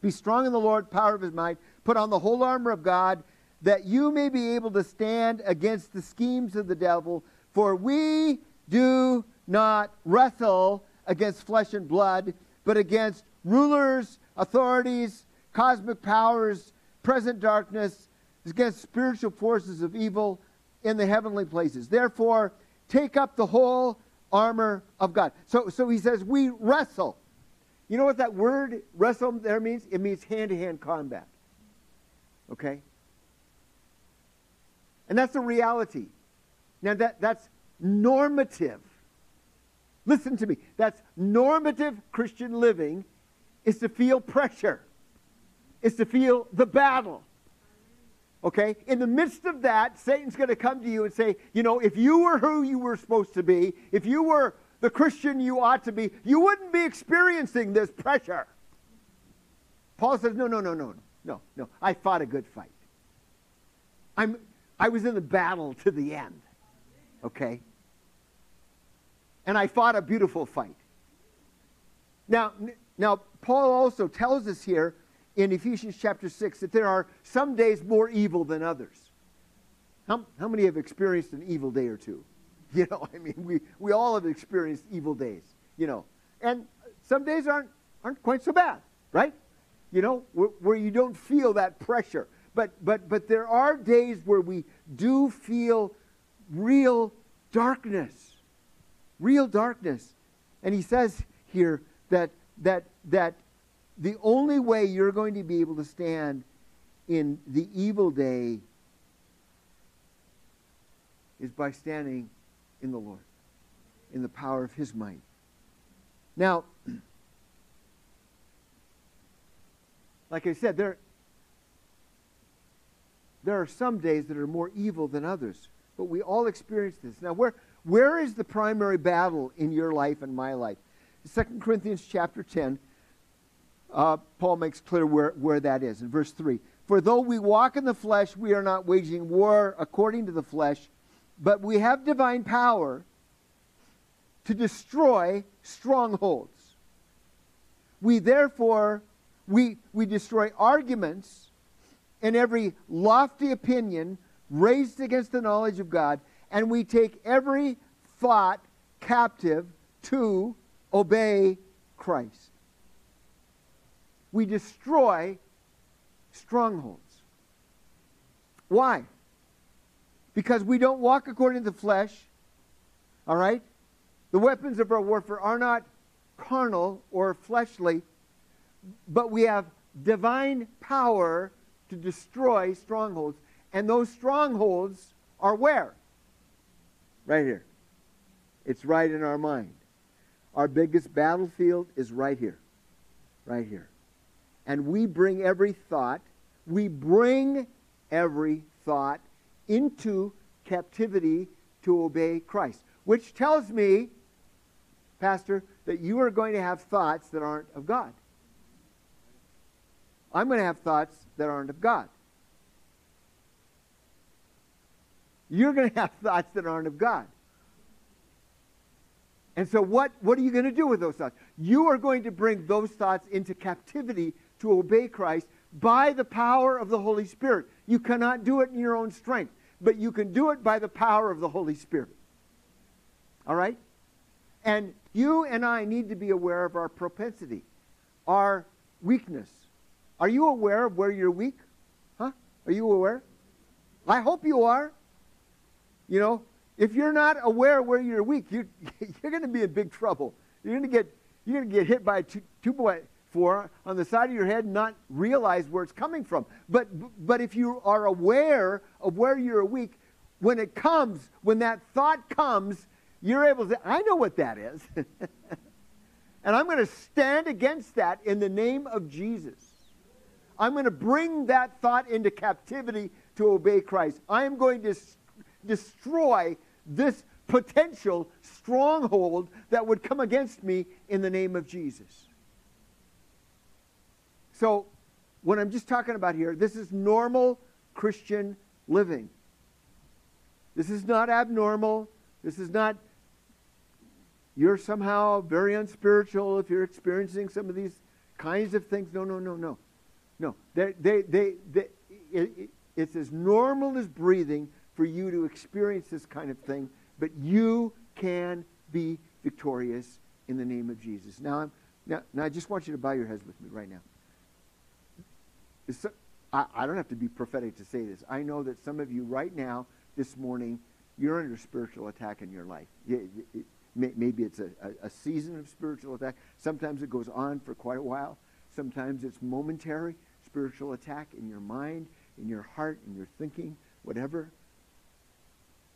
Be strong in the Lord, power of His might, put on the whole armor of God, that you may be able to stand against the schemes of the devil. For we do not wrestle against flesh and blood, but against rulers, authorities, cosmic powers, present darkness, against spiritual forces of evil in the heavenly places. Therefore, take up the whole armor of God. So, so he says, we wrestle. You know what that word wrestle there means? It means hand to hand combat. Okay? And that's a reality. Now, that, that's normative. Listen to me. That's normative Christian living is to feel pressure, is to feel the battle. Okay? In the midst of that, Satan's going to come to you and say, you know, if you were who you were supposed to be, if you were the Christian you ought to be, you wouldn't be experiencing this pressure. Paul says, no, no, no, no, no, no. I fought a good fight. I'm, I was in the battle to the end. Okay? And I fought a beautiful fight. Now, now Paul also tells us here in Ephesians chapter 6 that there are some days more evil than others. How, how many have experienced an evil day or two? You know, I mean, we, we all have experienced evil days, you know. And some days aren't, aren't quite so bad, right? You know, where, where you don't feel that pressure. But, but, but there are days where we do feel real darkness. Real darkness. And he says here that, that, that the only way you're going to be able to stand in the evil day is by standing in the Lord, in the power of His might. Now, like I said, there, there are some days that are more evil than others, but we all experience this. Now, where, where is the primary battle in your life and my life? 2 Corinthians chapter 10, uh, Paul makes clear where, where that is in verse 3. For though we walk in the flesh, we are not waging war according to the flesh, but we have divine power to destroy strongholds. We therefore we, we destroy arguments and every lofty opinion raised against the knowledge of God, and we take every thought captive to obey Christ. We destroy strongholds. Why? Because we don't walk according to the flesh. All right? The weapons of our warfare are not carnal or fleshly, but we have divine power to destroy strongholds. And those strongholds are where? Right here. It's right in our mind. Our biggest battlefield is right here. Right here. And we bring every thought, we bring every thought into captivity to obey Christ. Which tells me, Pastor, that you are going to have thoughts that aren't of God. I'm going to have thoughts that aren't of God. You're going to have thoughts that aren't of God. And so, what, what are you going to do with those thoughts? You are going to bring those thoughts into captivity to obey Christ by the power of the Holy Spirit. You cannot do it in your own strength, but you can do it by the power of the Holy Spirit. All right? And you and I need to be aware of our propensity, our weakness, are you aware of where you're weak? Huh? Are you aware? I hope you are. You know, if you're not aware where you're weak, you're, you're going to be in big trouble. You're going to get you're going to get hit by a two, two by four on the side of your head and not realize where it's coming from. But but if you are aware of where you're weak, when it comes, when that thought comes, you're able to. say, I know what that is, and I'm going to stand against that in the name of Jesus. I'm going to bring that thought into captivity to obey Christ. I am going to destroy this potential stronghold that would come against me in the name of Jesus. So, what I'm just talking about here, this is normal Christian living. This is not abnormal. This is not you're somehow very unspiritual if you're experiencing some of these kinds of things. No, no, no, no. No. They, they, they, they, it, it's as normal as breathing for you to experience this kind of thing, but you can be victorious in the name of Jesus. Now, I'm, now, now I just want you to bow your heads with me right now. I, I don't have to be prophetic to say this. I know that some of you right now, this morning, you're under spiritual attack in your life. It, it, maybe it's a, a, season of spiritual attack. Sometimes it goes on for quite a while. Sometimes it's momentary spiritual attack in your mind, in your heart, in your thinking, whatever.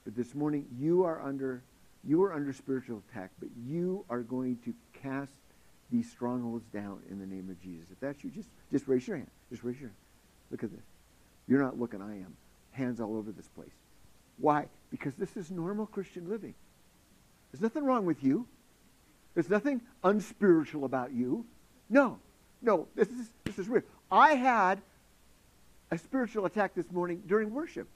But this morning, you are under you are under spiritual attack, but you are going to cast these strongholds down in the name of Jesus. If that's you, just just raise your hand. Just raise your hand. Look at this. You're not looking, I am. Hands all over this place. Why? Because this is normal Christian living. There's nothing wrong with you. There's nothing unspiritual about you. No. No, this is this is real. I had a spiritual attack this morning during worship.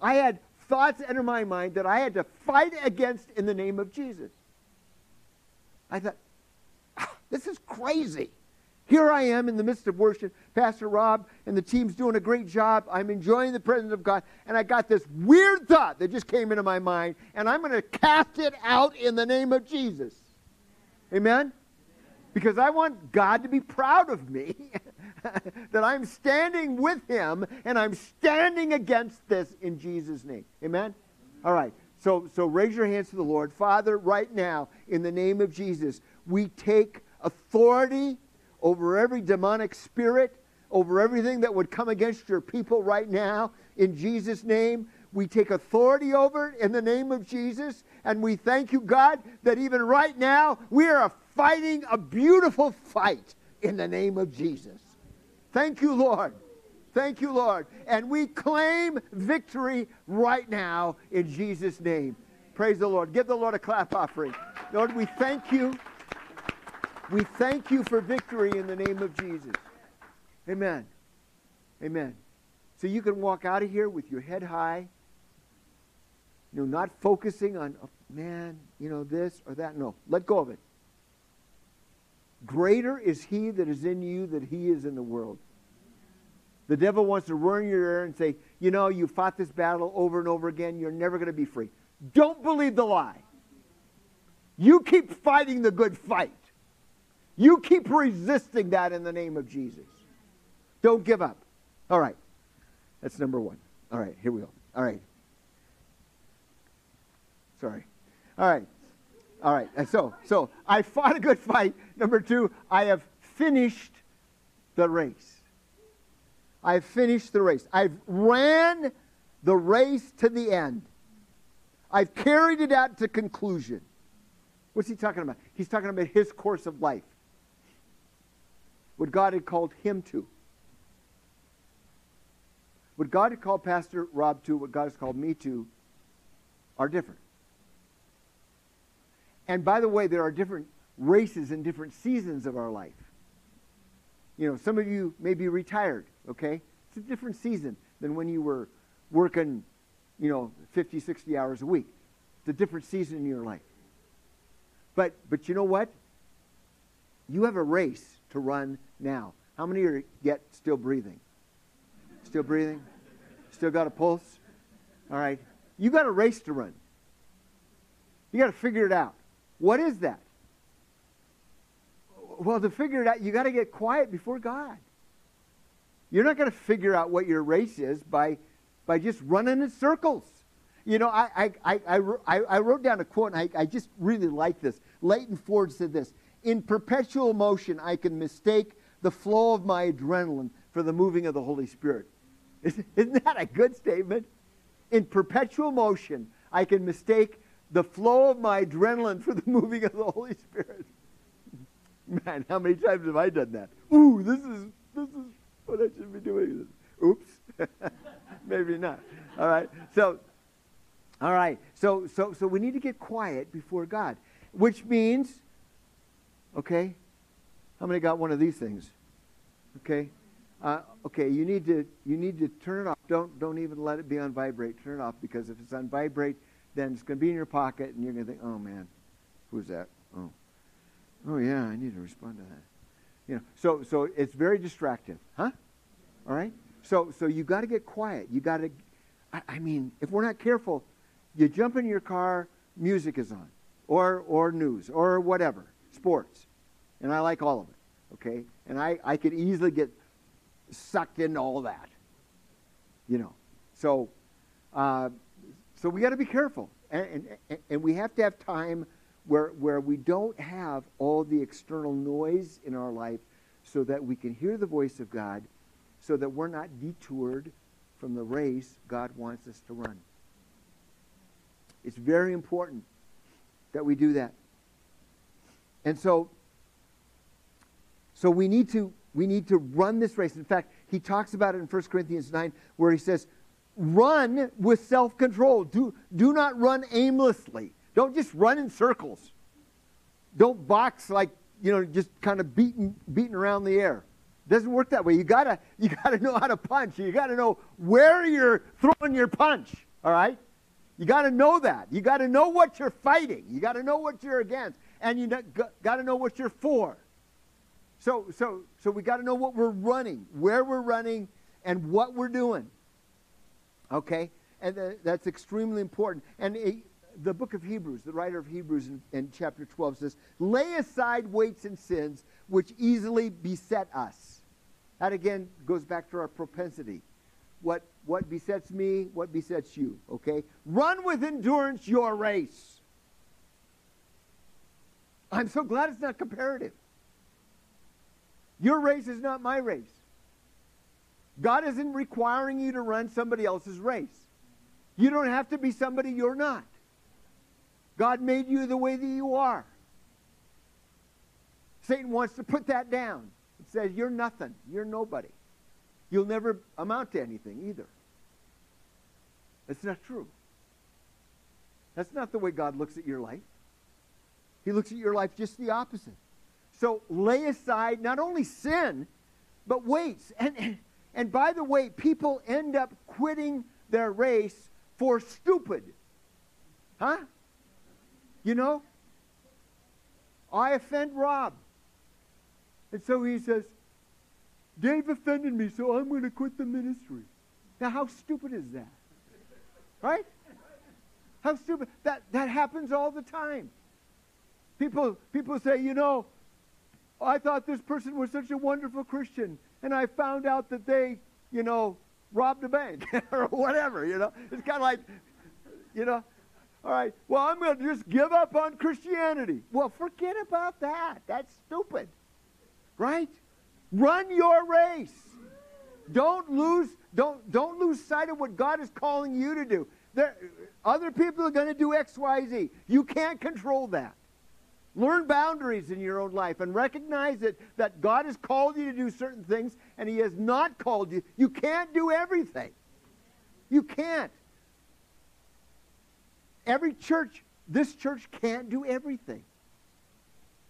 I had thoughts enter my mind that I had to fight against in the name of Jesus. I thought, ah, this is crazy. Here I am in the midst of worship. Pastor Rob and the team's doing a great job. I'm enjoying the presence of God. And I got this weird thought that just came into my mind, and I'm going to cast it out in the name of Jesus. Amen? Because I want God to be proud of me, that I'm standing with Him, and I'm standing against this in Jesus' name. Amen? All right. So, so raise your hands to the Lord. Father, right now, in the name of Jesus, we take authority over every demonic spirit, over everything that would come against your people right now. In Jesus' name, we take authority over it in the name of Jesus. And we thank you, God, that even right now, we are fighting a beautiful fight in the name of Jesus. Thank you, Lord. Thank you, Lord. And we claim victory right now in Jesus' name. Praise the Lord. Give the Lord a clap offering. Lord, we thank you. We thank you for victory in the name of Jesus. Amen. Amen. So you can walk out of here with your head high, you know, not focusing on, oh, man, you know, this or that. No, let go of it. Greater is he that is in you than he is in the world. The devil wants to ruin your ear and say, you know, you fought this battle over and over again. You're never going to be free. Don't believe the lie. You keep fighting the good fight. You keep resisting that in the name of Jesus. Don't give up. All right. That's number one. All right, here we go. All right. Sorry. All right. All right. So, so I fought a good fight. Number two, I have finished the race. I've finished the race. I've ran the race to the end. I've carried it out to conclusion. What's he talking about? He's talking about his course of life what God had called him to. What God had called Pastor Rob to, what God has called me to, are different. And by the way, there are different races in different seasons of our life. You know, some of you may be retired, okay? It's a different season than when you were working, you know, 50, 60 hours a week. It's a different season in your life. But but you know what? You have a race to run now. How many are yet still breathing? Still breathing? Still got a pulse? All right. You got a race to run. You got to figure it out. What is that? Well, to figure it out, you got to get quiet before God. You're not going to figure out what your race is by, by just running in circles. You know, I, I, I, I, wrote down a quote, and I, I just really like this. Leighton Ford said this In perpetual motion, I can mistake the flow of my adrenaline for the moving of the Holy Spirit. Isn't that a good statement? In perpetual motion, I can mistake the flow of my adrenaline for the moving of the Holy Spirit. Man, how many times have I done that? Ooh, this is this is what I should be doing. Oops. Maybe not. All right. So all right. So so so we need to get quiet before God, which means okay, how many got one of these things? Okay. Uh, okay, you need to you need to turn it off. Don't don't even let it be on vibrate. Turn it off because if it's on vibrate, then it's going to be in your pocket, and you're going to think, oh man, who's that? Oh, yeah, I need to respond to that. You know, so so it's very distracting, huh? All right. So so you got to get quiet. You got to. I, I mean, if we're not careful, you jump in your car, music is on, or or news, or whatever, sports, and I like all of it. Okay, and I I could easily get sucked into all that. You know, so uh, so we got to be careful, and, and and we have to have time where, where we don't have all the external noise in our life so that we can hear the voice of God, so that we're not detoured from the race God wants us to run. It's very important that we do that. And so, so we need to we need to run this race. In fact, he talks about it in 1 Corinthians 9, where he says, run with self-control. Do, do not run aimlessly. Don't just run in circles. Don't box like, you know, just kind of beating, beating around the air. It doesn't work that way. You gotta, you gotta know how to punch. You gotta know where you're throwing your punch. All right? You gotta know that. You gotta know what you're fighting. You gotta know what you're against. And you gotta know what you're for. So, so, so we gotta know what we're running, where we're running, and what we're doing. Okay? And that's extremely important. And the book of Hebrews, the writer of Hebrews in, in, chapter 12 says, Lay aside weights and sins which easily beset us. That again goes back to our propensity. What, what besets me, what besets you, okay? Run with endurance your race. I'm so glad it's not comparative. Your race is not my race. God isn't requiring you to run somebody else's race. You don't have to be somebody you're not. God made you the way that you are. Satan wants to put that down. It says, You're nothing. You're nobody. You'll never amount to anything either. That's not true. That's not the way God looks at your life. He looks at your life just the opposite. So lay aside not only sin, but weights. And, and, by the way, people end up quitting their race for stupid. Huh? You know? I offend Rob. And so he says, Dave offended me, so I'm going to quit the ministry. Now, how stupid is that? Right? How stupid. That, that happens all the time. People, people say, you know, I thought this person was such a wonderful Christian, and I found out that they, you know, robbed a bank or whatever, you know. It's kind of like, you know, all right, well, I'm going to just give up on Christianity. Well, forget about that. That's stupid. Right? Run your race. Don't lose, don't, don't lose sight of what God is calling you to do. There, other people are going to do X, Y, Z. You can't control that. Learn boundaries in your own life and recognize that, that God has called you to do certain things and He has not called you. You can't do everything. You can't. Every church, this church can't do everything.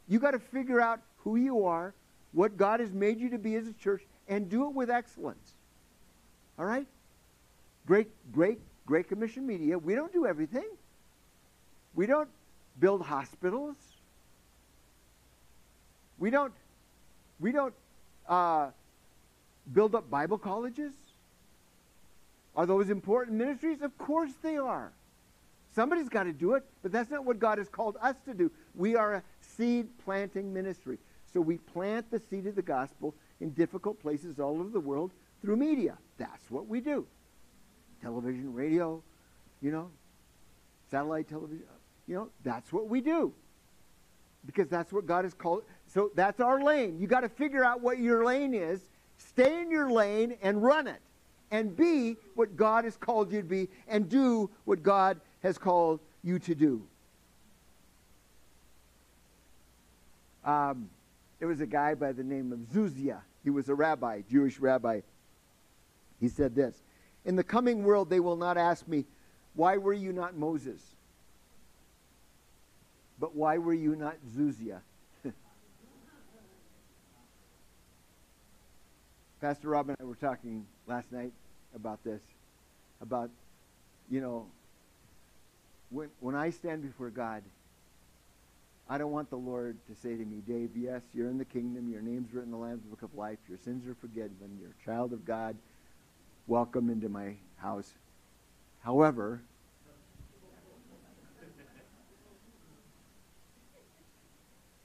You got to figure out who you are, what God has made you to be as a church, and do it with excellence. All right? Great, great, great commission media. We don't do everything. We don't build hospitals. We don't, we don't uh, build up Bible colleges. Are those important ministries? Of course they are. Somebody's got to do it, but that's not what God has called us to do. We are a seed planting ministry. So we plant the seed of the gospel in difficult places all over the world through media. That's what we do. Television, radio, you know, satellite television, you know, that's what we do. Because that's what God has called. So that's our lane. You got to figure out what your lane is, stay in your lane and run it. And be what God has called you to be and do what God has called you to do. Um, there was a guy by the name of Zuzia. He was a rabbi, Jewish rabbi. He said this In the coming world, they will not ask me, Why were you not Moses? But why were you not Zuzia? Pastor Rob and I were talking last night about this, about, you know, when, when I stand before God, I don't want the Lord to say to me, Dave, yes, you're in the kingdom. Your name's written in the Lamb's Book of Life. Your sins are forgiven. You're a child of God. Welcome into my house. However,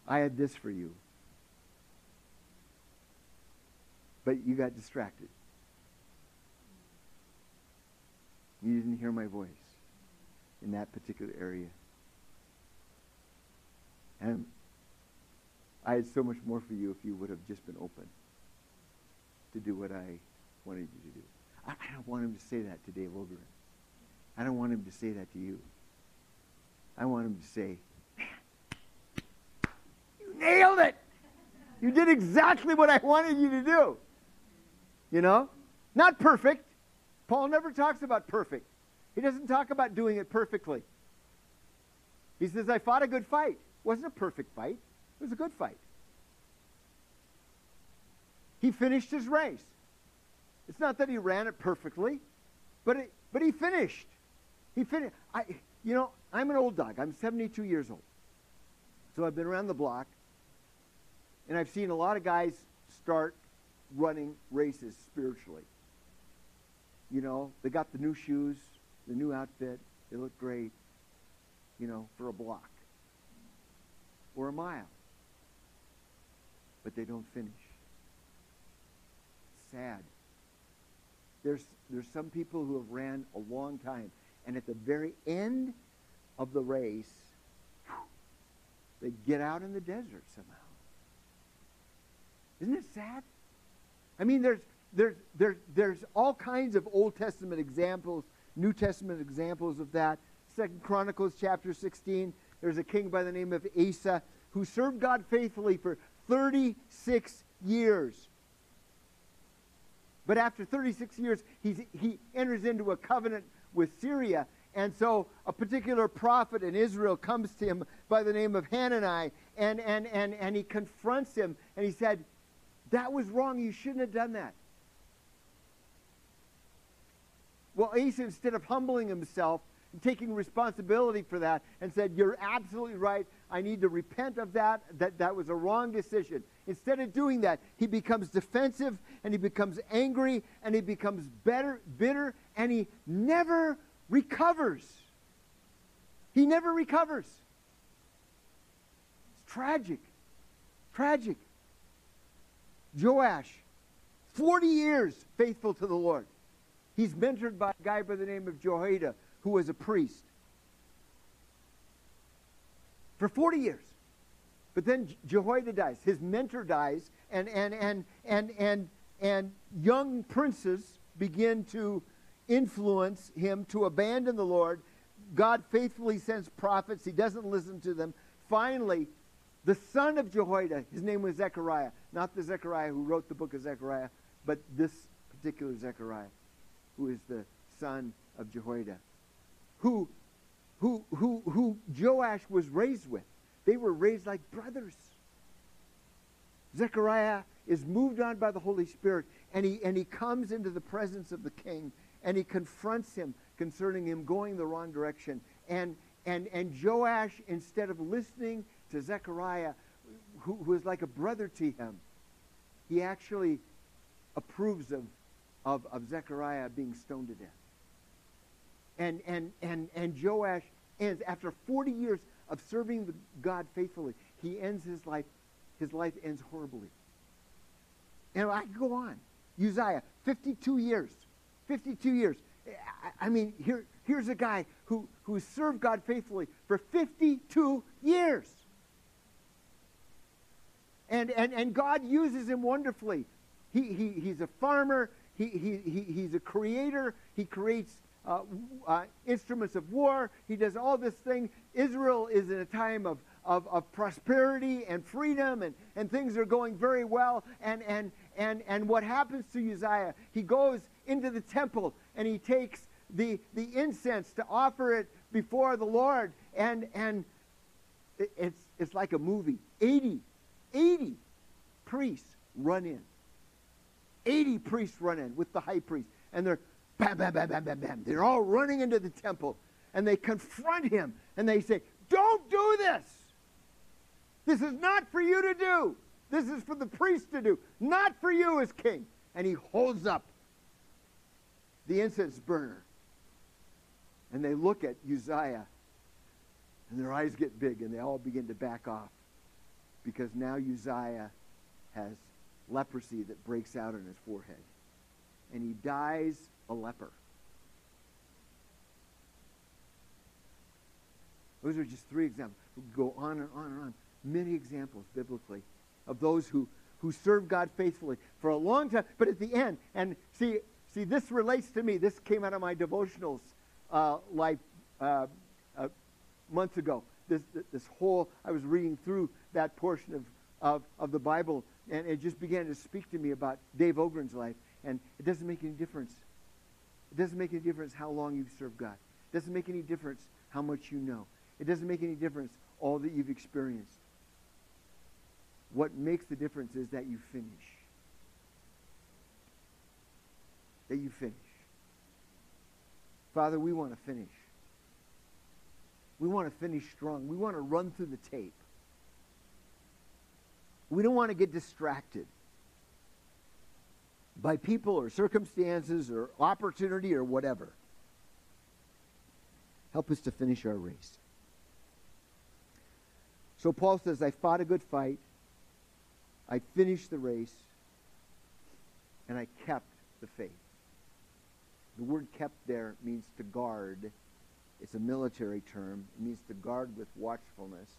I had this for you. But you got distracted. You didn't hear my voice in that particular area. And I had so much more for you if you would have just been open to do what I wanted you to do. I, I don't want him to say that to Dave Ogren. I don't want him to say that to you. I want him to say, You nailed it! You did exactly what I wanted you to do. You know? Not perfect. Paul never talks about perfect. He doesn't talk about doing it perfectly. He says, I fought a good fight. It wasn't a perfect fight. It was a good fight. He finished his race. It's not that he ran it perfectly, but it, but he finished. He finished. I, you know, I'm an old dog. I'm 72 years old. So I've been around the block, and I've seen a lot of guys start running races spiritually. You know, they got the new shoes, the new outfit. They look great, you know, for a block or a mile. But they don't finish. Sad. There's, there's some people who have ran a long time, and at the very end of the race, they get out in the desert somehow. Isn't it sad? I mean, there's, there's, there's, there's all kinds of Old Testament examples, New Testament examples of that. Second Chronicles chapter 16, there's a king by the name of Asa who served God faithfully for 36 years. But after 36 years, he's, he enters into a covenant with Syria. And so a particular prophet in Israel comes to him by the name of Hanani, and, and, and, and he confronts him, and he said, that was wrong. You shouldn't have done that. Well, Asa, instead of humbling himself and taking responsibility for that and said, You're absolutely right. I need to repent of that. That that was a wrong decision. Instead of doing that, he becomes defensive and he becomes angry and he becomes better, bitter, and he never recovers. He never recovers. It's tragic. Tragic. Joash, 40 years faithful to the Lord. He's mentored by a guy by the name of Jehoiada, who was a priest. For 40 years. But then Jehoiada dies. His mentor dies, and, and, and, and, and, and young princes begin to influence him to abandon the Lord. God faithfully sends prophets. He doesn't listen to them. Finally, the son of Jehoiada, his name was Zechariah, not the Zechariah who wrote the book of Zechariah, but this particular Zechariah, who is the son of Jehoiada, who, who, who, who Joash was raised with. They were raised like brothers. Zechariah is moved on by the Holy Spirit, and he, and he comes into the presence of the king, and he confronts him concerning him going the wrong direction. And, and, and Joash, instead of listening to Zechariah, who, who is like a brother to him. He actually approves of, of, of Zechariah being stoned to death. And, and, and, and Joash ends, after 40 years of serving God faithfully, he ends his life, his life ends horribly. And I could go on. Uzziah, 52 years. 52 years. I, I mean, here, here's a guy who, who served God faithfully for 52 years. And, and, and God uses him wonderfully. He, he, he's a farmer. He, he, he, he's a creator. He creates uh, uh, instruments of war. He does all this thing. Israel is in a time of, of, of prosperity and freedom, and, and things are going very well. And, and, and, and what happens to Uzziah? He goes into the temple and he takes the, the incense to offer it before the Lord. And, and it's, it's like a movie. 80 80 priests run in. 80 priests run in with the high priest. And they're bam, bam, bam, bam, bam, bam. They're all running into the temple. and they confront him and they say, Don't do this. This is not for you to do. This is for the priest to do, not for you as king. And he holds up the incense burner. And they look at Uzziah, and their eyes get big, and they all begin to back off because now Uzziah has leprosy that breaks out on his forehead. And he dies a leper. Those are just three examples. We go on and on and on. Many examples biblically of those who, who serve God faithfully for a long time. But at the end, and see, see, this relates to me. This came out of my devotionals uh, life uh, uh, months ago. This, this whole, I was reading through that portion of, of, of the Bible, and it just began to speak to me about Dave Ogren's life. And it doesn't make any difference. It doesn't make any difference how long you've served God. It doesn't make any difference how much you know. It doesn't make any difference all that you've experienced. What makes the difference is that you finish. That you finish. Father, we want to finish. We want to finish strong. We want to run through the tape. We don't want to get distracted by people or circumstances or opportunity or whatever. Help us to finish our race. So Paul says, I fought a good fight. I finished the race. And I kept the faith. The word kept there means to guard. It's a military term. It means to guard with watchfulness.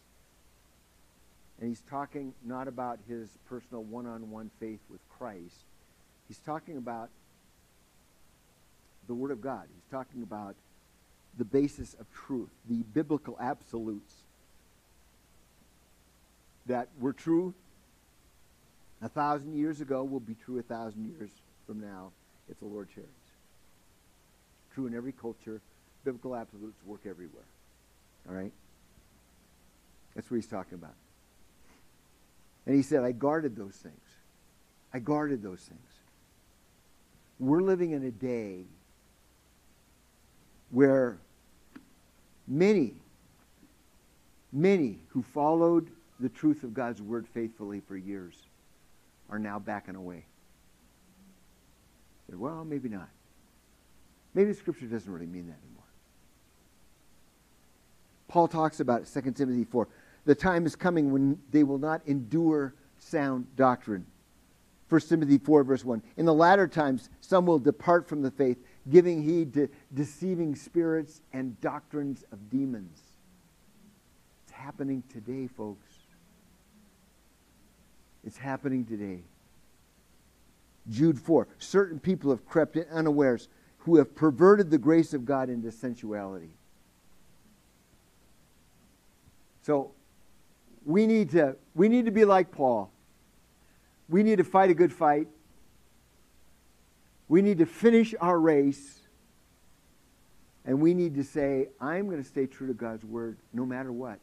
And he's talking not about his personal one on one faith with Christ. He's talking about the Word of God. He's talking about the basis of truth, the biblical absolutes that were true a thousand years ago will be true a thousand years from now if the Lord tarries. True in every culture. Biblical absolutes work everywhere. All right? That's what he's talking about. And he said, I guarded those things. I guarded those things. We're living in a day where many, many who followed the truth of God's word faithfully for years are now backing away. Said, well, maybe not. Maybe Scripture doesn't really mean that anymore. Paul talks about it, 2 Timothy 4. The time is coming when they will not endure sound doctrine. 1 Timothy 4, verse 1. In the latter times, some will depart from the faith, giving heed to deceiving spirits and doctrines of demons. It's happening today, folks. It's happening today. Jude 4. Certain people have crept in unawares who have perverted the grace of God into sensuality. So we need to we need to be like Paul. We need to fight a good fight. We need to finish our race. And we need to say, I'm going to stay true to God's word no matter what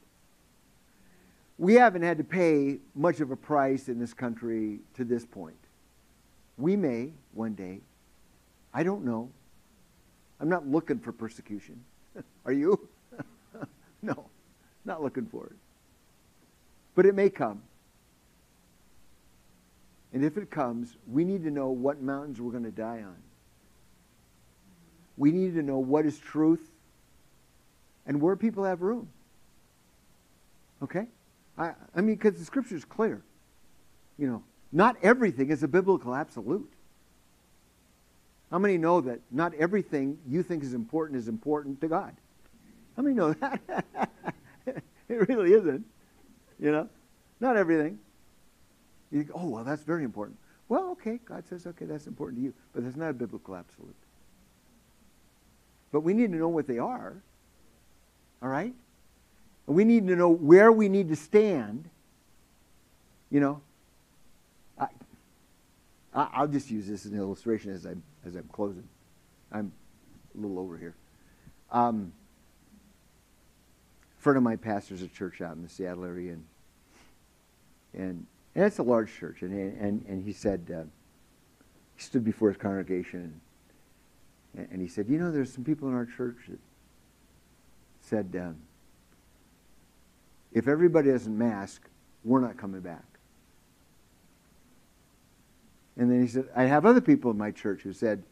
we haven't had to pay much of a price in this country to this point. We may one day. I don't know. I'm not looking for persecution. Are you? no, not looking for it. But it may come. And if it comes, we need to know what mountains we're going to die on. We need to know what is truth and where people have room. Okay? I, I mean, because the scripture is clear. You know, not everything is a biblical absolute. How many know that not everything you think is important is important to God? How many know that? it really isn't. You know, not everything. You think, oh, well, that's very important. Well, okay, God says, okay, that's important to you, but that's not a biblical absolute. But we need to know what they are. All right? And we need to know where we need to stand. You know, I, I'll just use this as an illustration as I'm, as I'm closing. I'm a little over here. Um, friend of mine pastors a church out in the Seattle area, and and, and it's a large church. And and and he said uh, he stood before his congregation, and, and he said, you know, there's some people in our church that said, um, if everybody doesn't mask, we're not coming back. And then he said, I have other people in my church who said,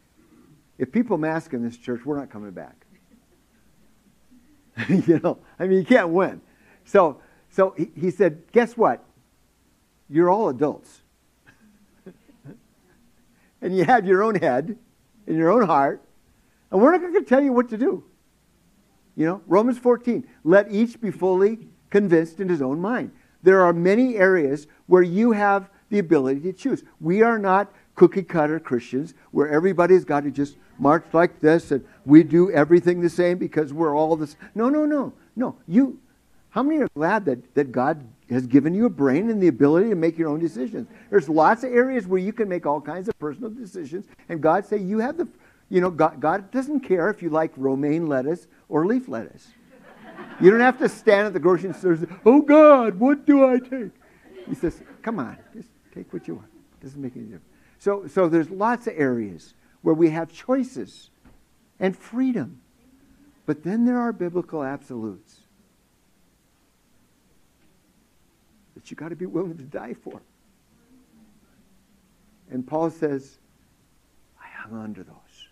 if people mask in this church, we're not coming back. you know, I mean, you can't win. So, so he, he said, guess what? You're all adults. and you have your own head and your own heart, and we're not going to tell you what to do. You know, Romans 14, let each be fully convinced in his own mind. There are many areas where you have the ability to choose. We are not cookie cutter Christians where everybody's got to just march like this and we do everything the same because we're all this. No, no, no, no. You, how many are glad that, that God has given you a brain and the ability to make your own decisions? There's lots of areas where you can make all kinds of personal decisions, and God say you have the, you know, God, God doesn't care if you like romaine lettuce or leaf lettuce. You don't have to stand at the grocery store and say, "Oh God, what do I take?" He says, "Come on, just take what you want. It doesn't make any difference." So, so there's lots of areas where we have choices and freedom. But then there are biblical absolutes that you've got to be willing to die for. And Paul says, I hung on to those.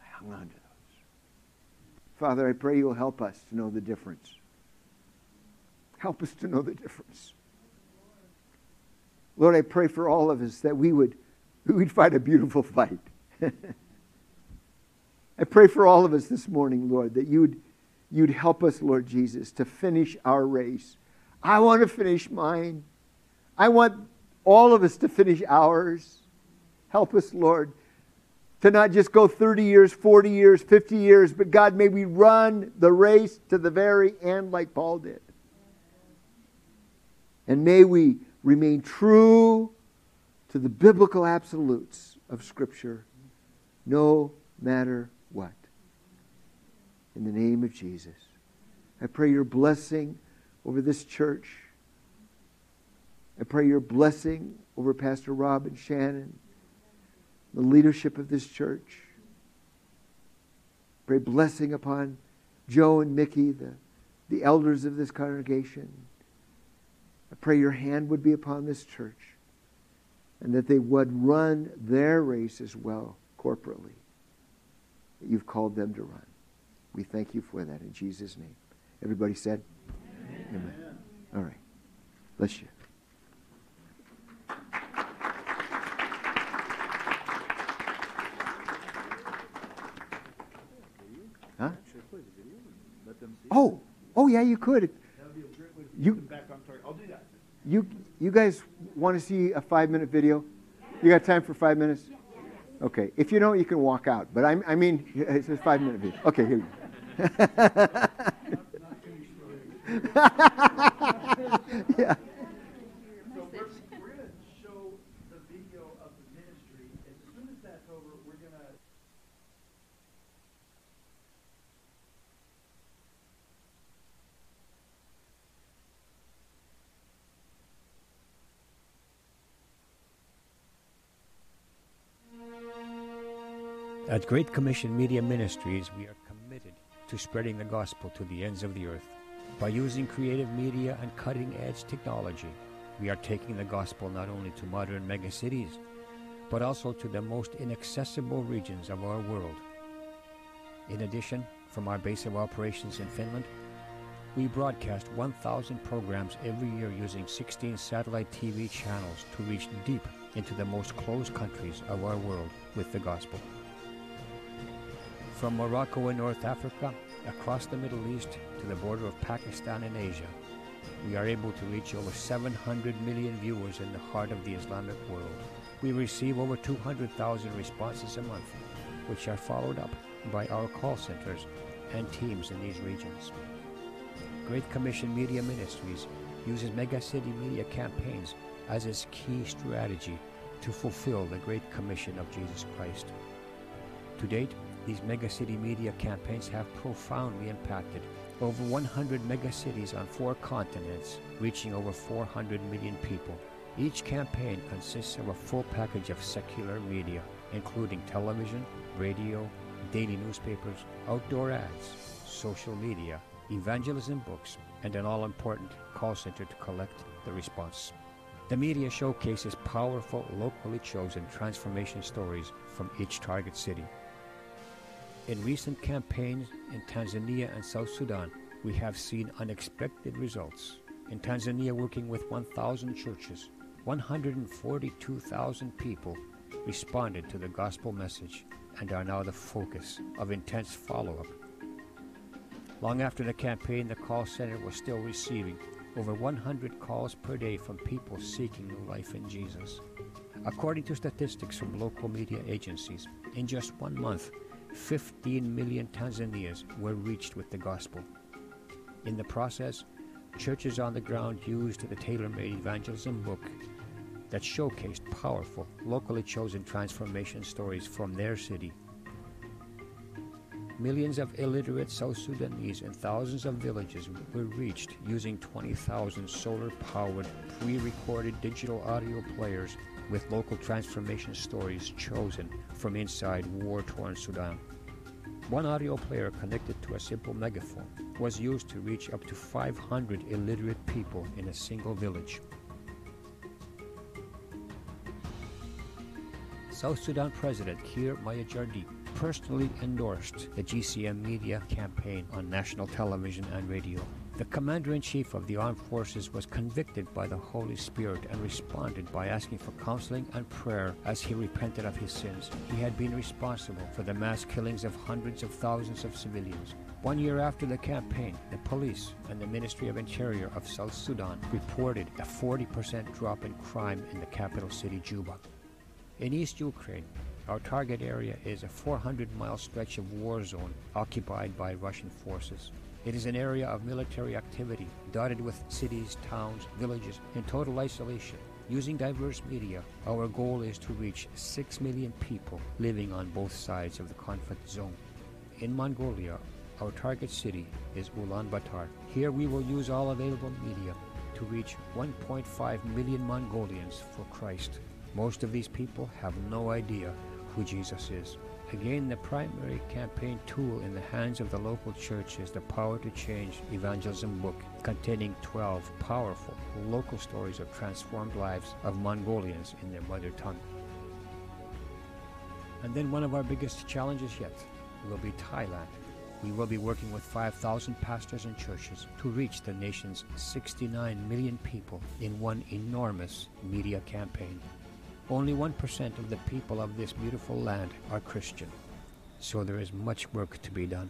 I hung on to those. Father, I pray you'll help us to know the difference. Help us to know the difference. Lord, I pray for all of us that we would, we would fight a beautiful fight. I pray for all of us this morning, Lord, that you'd, you'd help us, Lord Jesus, to finish our race. I want to finish mine. I want all of us to finish ours. Help us, Lord, to not just go 30 years, 40 years, 50 years, but God, may we run the race to the very end like Paul did. And may we remain true to the biblical absolutes of Scripture no matter what. In the name of Jesus. I pray your blessing over this church. I pray your blessing over Pastor Rob and Shannon, the leadership of this church. Pray blessing upon Joe and Mickey, the, the elders of this congregation. I pray your hand would be upon this church and that they would run their race as well corporately that you've called them to run. We thank you for that in Jesus' name. Everybody said, Amen. Amen. All right. Bless you. Huh? Oh, oh yeah, you could. You, I'll do that. You, you guys want to see a five minute video? You got time for five minutes? Okay. If you don't, you can walk out. But I, I mean, it's a five minute video. Okay, here you go. yeah. At Great Commission Media Ministries, we are committed to spreading the gospel to the ends of the earth. By using creative media and cutting edge technology, we are taking the gospel not only to modern megacities, but also to the most inaccessible regions of our world. In addition, from our base of operations in Finland, we broadcast 1,000 programs every year using 16 satellite TV channels to reach deep into the most closed countries of our world with the gospel. From Morocco in North Africa, across the Middle East to the border of Pakistan and Asia, we are able to reach over 700 million viewers in the heart of the Islamic world. We receive over 200,000 responses a month, which are followed up by our call centers and teams in these regions. Great Commission Media Ministries uses megacity media campaigns as its key strategy to fulfill the Great Commission of Jesus Christ. To date, these megacity media campaigns have profoundly impacted over 100 megacities on four continents, reaching over 400 million people. Each campaign consists of a full package of secular media, including television, radio, daily newspapers, outdoor ads, social media, evangelism books, and an all important call center to collect the response. The media showcases powerful, locally chosen transformation stories from each target city. In recent campaigns in Tanzania and South Sudan, we have seen unexpected results. In Tanzania, working with 1,000 churches, 142,000 people responded to the gospel message and are now the focus of intense follow up. Long after the campaign, the call center was still receiving over 100 calls per day from people seeking new life in Jesus. According to statistics from local media agencies, in just one month, 15 million Tanzanians were reached with the gospel. In the process, churches on the ground used the tailor made evangelism book that showcased powerful, locally chosen transformation stories from their city. Millions of illiterate South Sudanese and thousands of villages were reached using 20,000 solar powered, pre recorded digital audio players with local transformation stories chosen from inside war torn Sudan. One audio player connected to a simple megaphone was used to reach up to 500 illiterate people in a single village. South Sudan President Kiir Mayardit personally endorsed the GCM media campaign on national television and radio. The commander in chief of the armed forces was convicted by the Holy Spirit and responded by asking for counseling and prayer as he repented of his sins. He had been responsible for the mass killings of hundreds of thousands of civilians. One year after the campaign, the police and the Ministry of Interior of South Sudan reported a 40% drop in crime in the capital city, Juba. In East Ukraine, our target area is a 400 mile stretch of war zone occupied by Russian forces. It is an area of military activity, dotted with cities, towns, villages in total isolation. Using diverse media, our goal is to reach 6 million people living on both sides of the conflict zone. In Mongolia, our target city is Ulaanbaatar. Here we will use all available media to reach 1.5 million Mongolians for Christ. Most of these people have no idea who Jesus is. Again, the primary campaign tool in the hands of the local church is the Power to Change evangelism book, containing 12 powerful local stories of transformed lives of Mongolians in their mother tongue. And then one of our biggest challenges yet will be Thailand. We will be working with 5,000 pastors and churches to reach the nation's 69 million people in one enormous media campaign. Only 1% of the people of this beautiful land are Christian, so there is much work to be done.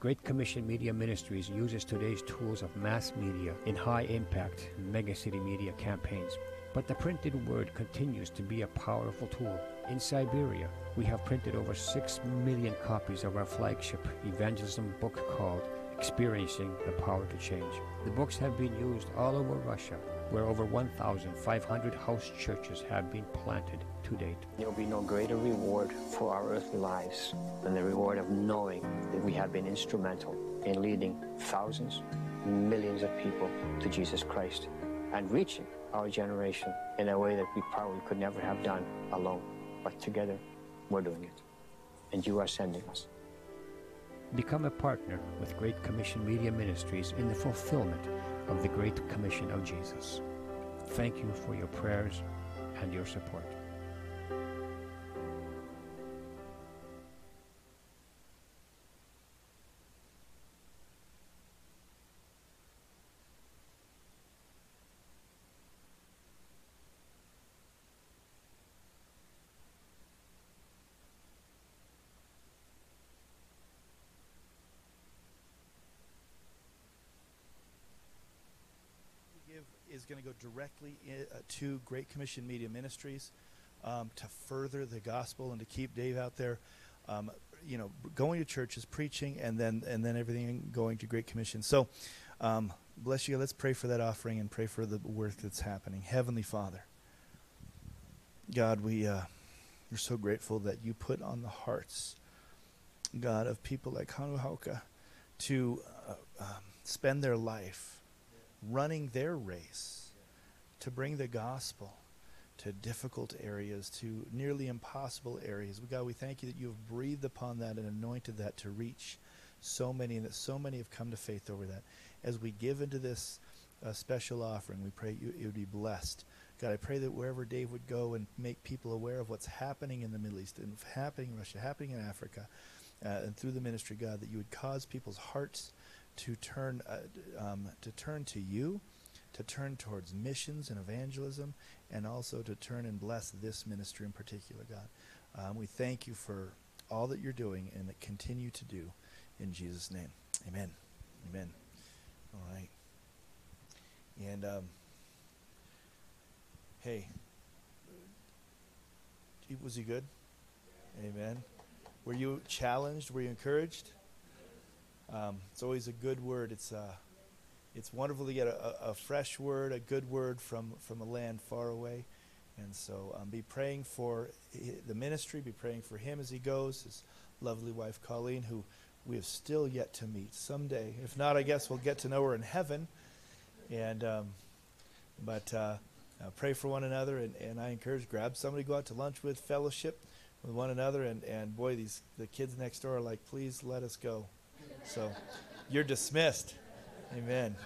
Great Commission Media Ministries uses today's tools of mass media in high impact megacity media campaigns, but the printed word continues to be a powerful tool. In Siberia, we have printed over 6 million copies of our flagship evangelism book called Experiencing the Power to Change. The books have been used all over Russia where over 1,500 house churches have been planted to date. There will be no greater reward for our earthly lives than the reward of knowing that we have been instrumental in leading thousands, millions of people to Jesus Christ and reaching our generation in a way that we probably could never have done alone. But together, we're doing it. And you are sending us. Become a partner with Great Commission Media Ministries in the fulfillment of the Great Commission of Jesus. Thank you for your prayers and your support. Going to go directly in, uh, to Great Commission Media Ministries um, to further the gospel and to keep Dave out there, um, you know, going to churches, preaching, and then and then everything going to Great Commission. So, um, bless you. Let's pray for that offering and pray for the work that's happening. Heavenly Father, God, we uh, we're so grateful that you put on the hearts, God, of people like Hannu Haukka to uh, um, spend their life running their race to bring the gospel to difficult areas, to nearly impossible areas. God, we thank you that you have breathed upon that and anointed that to reach so many, and that so many have come to faith over that. As we give into this uh, special offering, we pray you, it would be blessed. God, I pray that wherever Dave would go and make people aware of what's happening in the Middle East and happening in Russia, happening in Africa, uh, and through the ministry, God, that you would cause people's hearts to turn uh, um, to turn to you, to turn towards missions and evangelism, and also to turn and bless this ministry in particular, God. Um, we thank you for all that you're doing and that continue to do in Jesus' name. Amen. Amen. All right. And um, hey, was he good? Amen. Were you challenged? Were you encouraged? Um, it's always a good word. It's uh, it's wonderful to get a, a, fresh word, a good word from from a land far away. And so, um, be praying for the ministry. Be praying for him as he goes. His lovely wife Colleen, who we have still yet to meet someday. If not, I guess we'll get to know her in heaven. And um, but uh, uh, pray for one another, and, and I encourage grab somebody, go out to lunch with, fellowship with one another, and, and boy, these the kids next door are like, please let us go. So you're dismissed. Amen.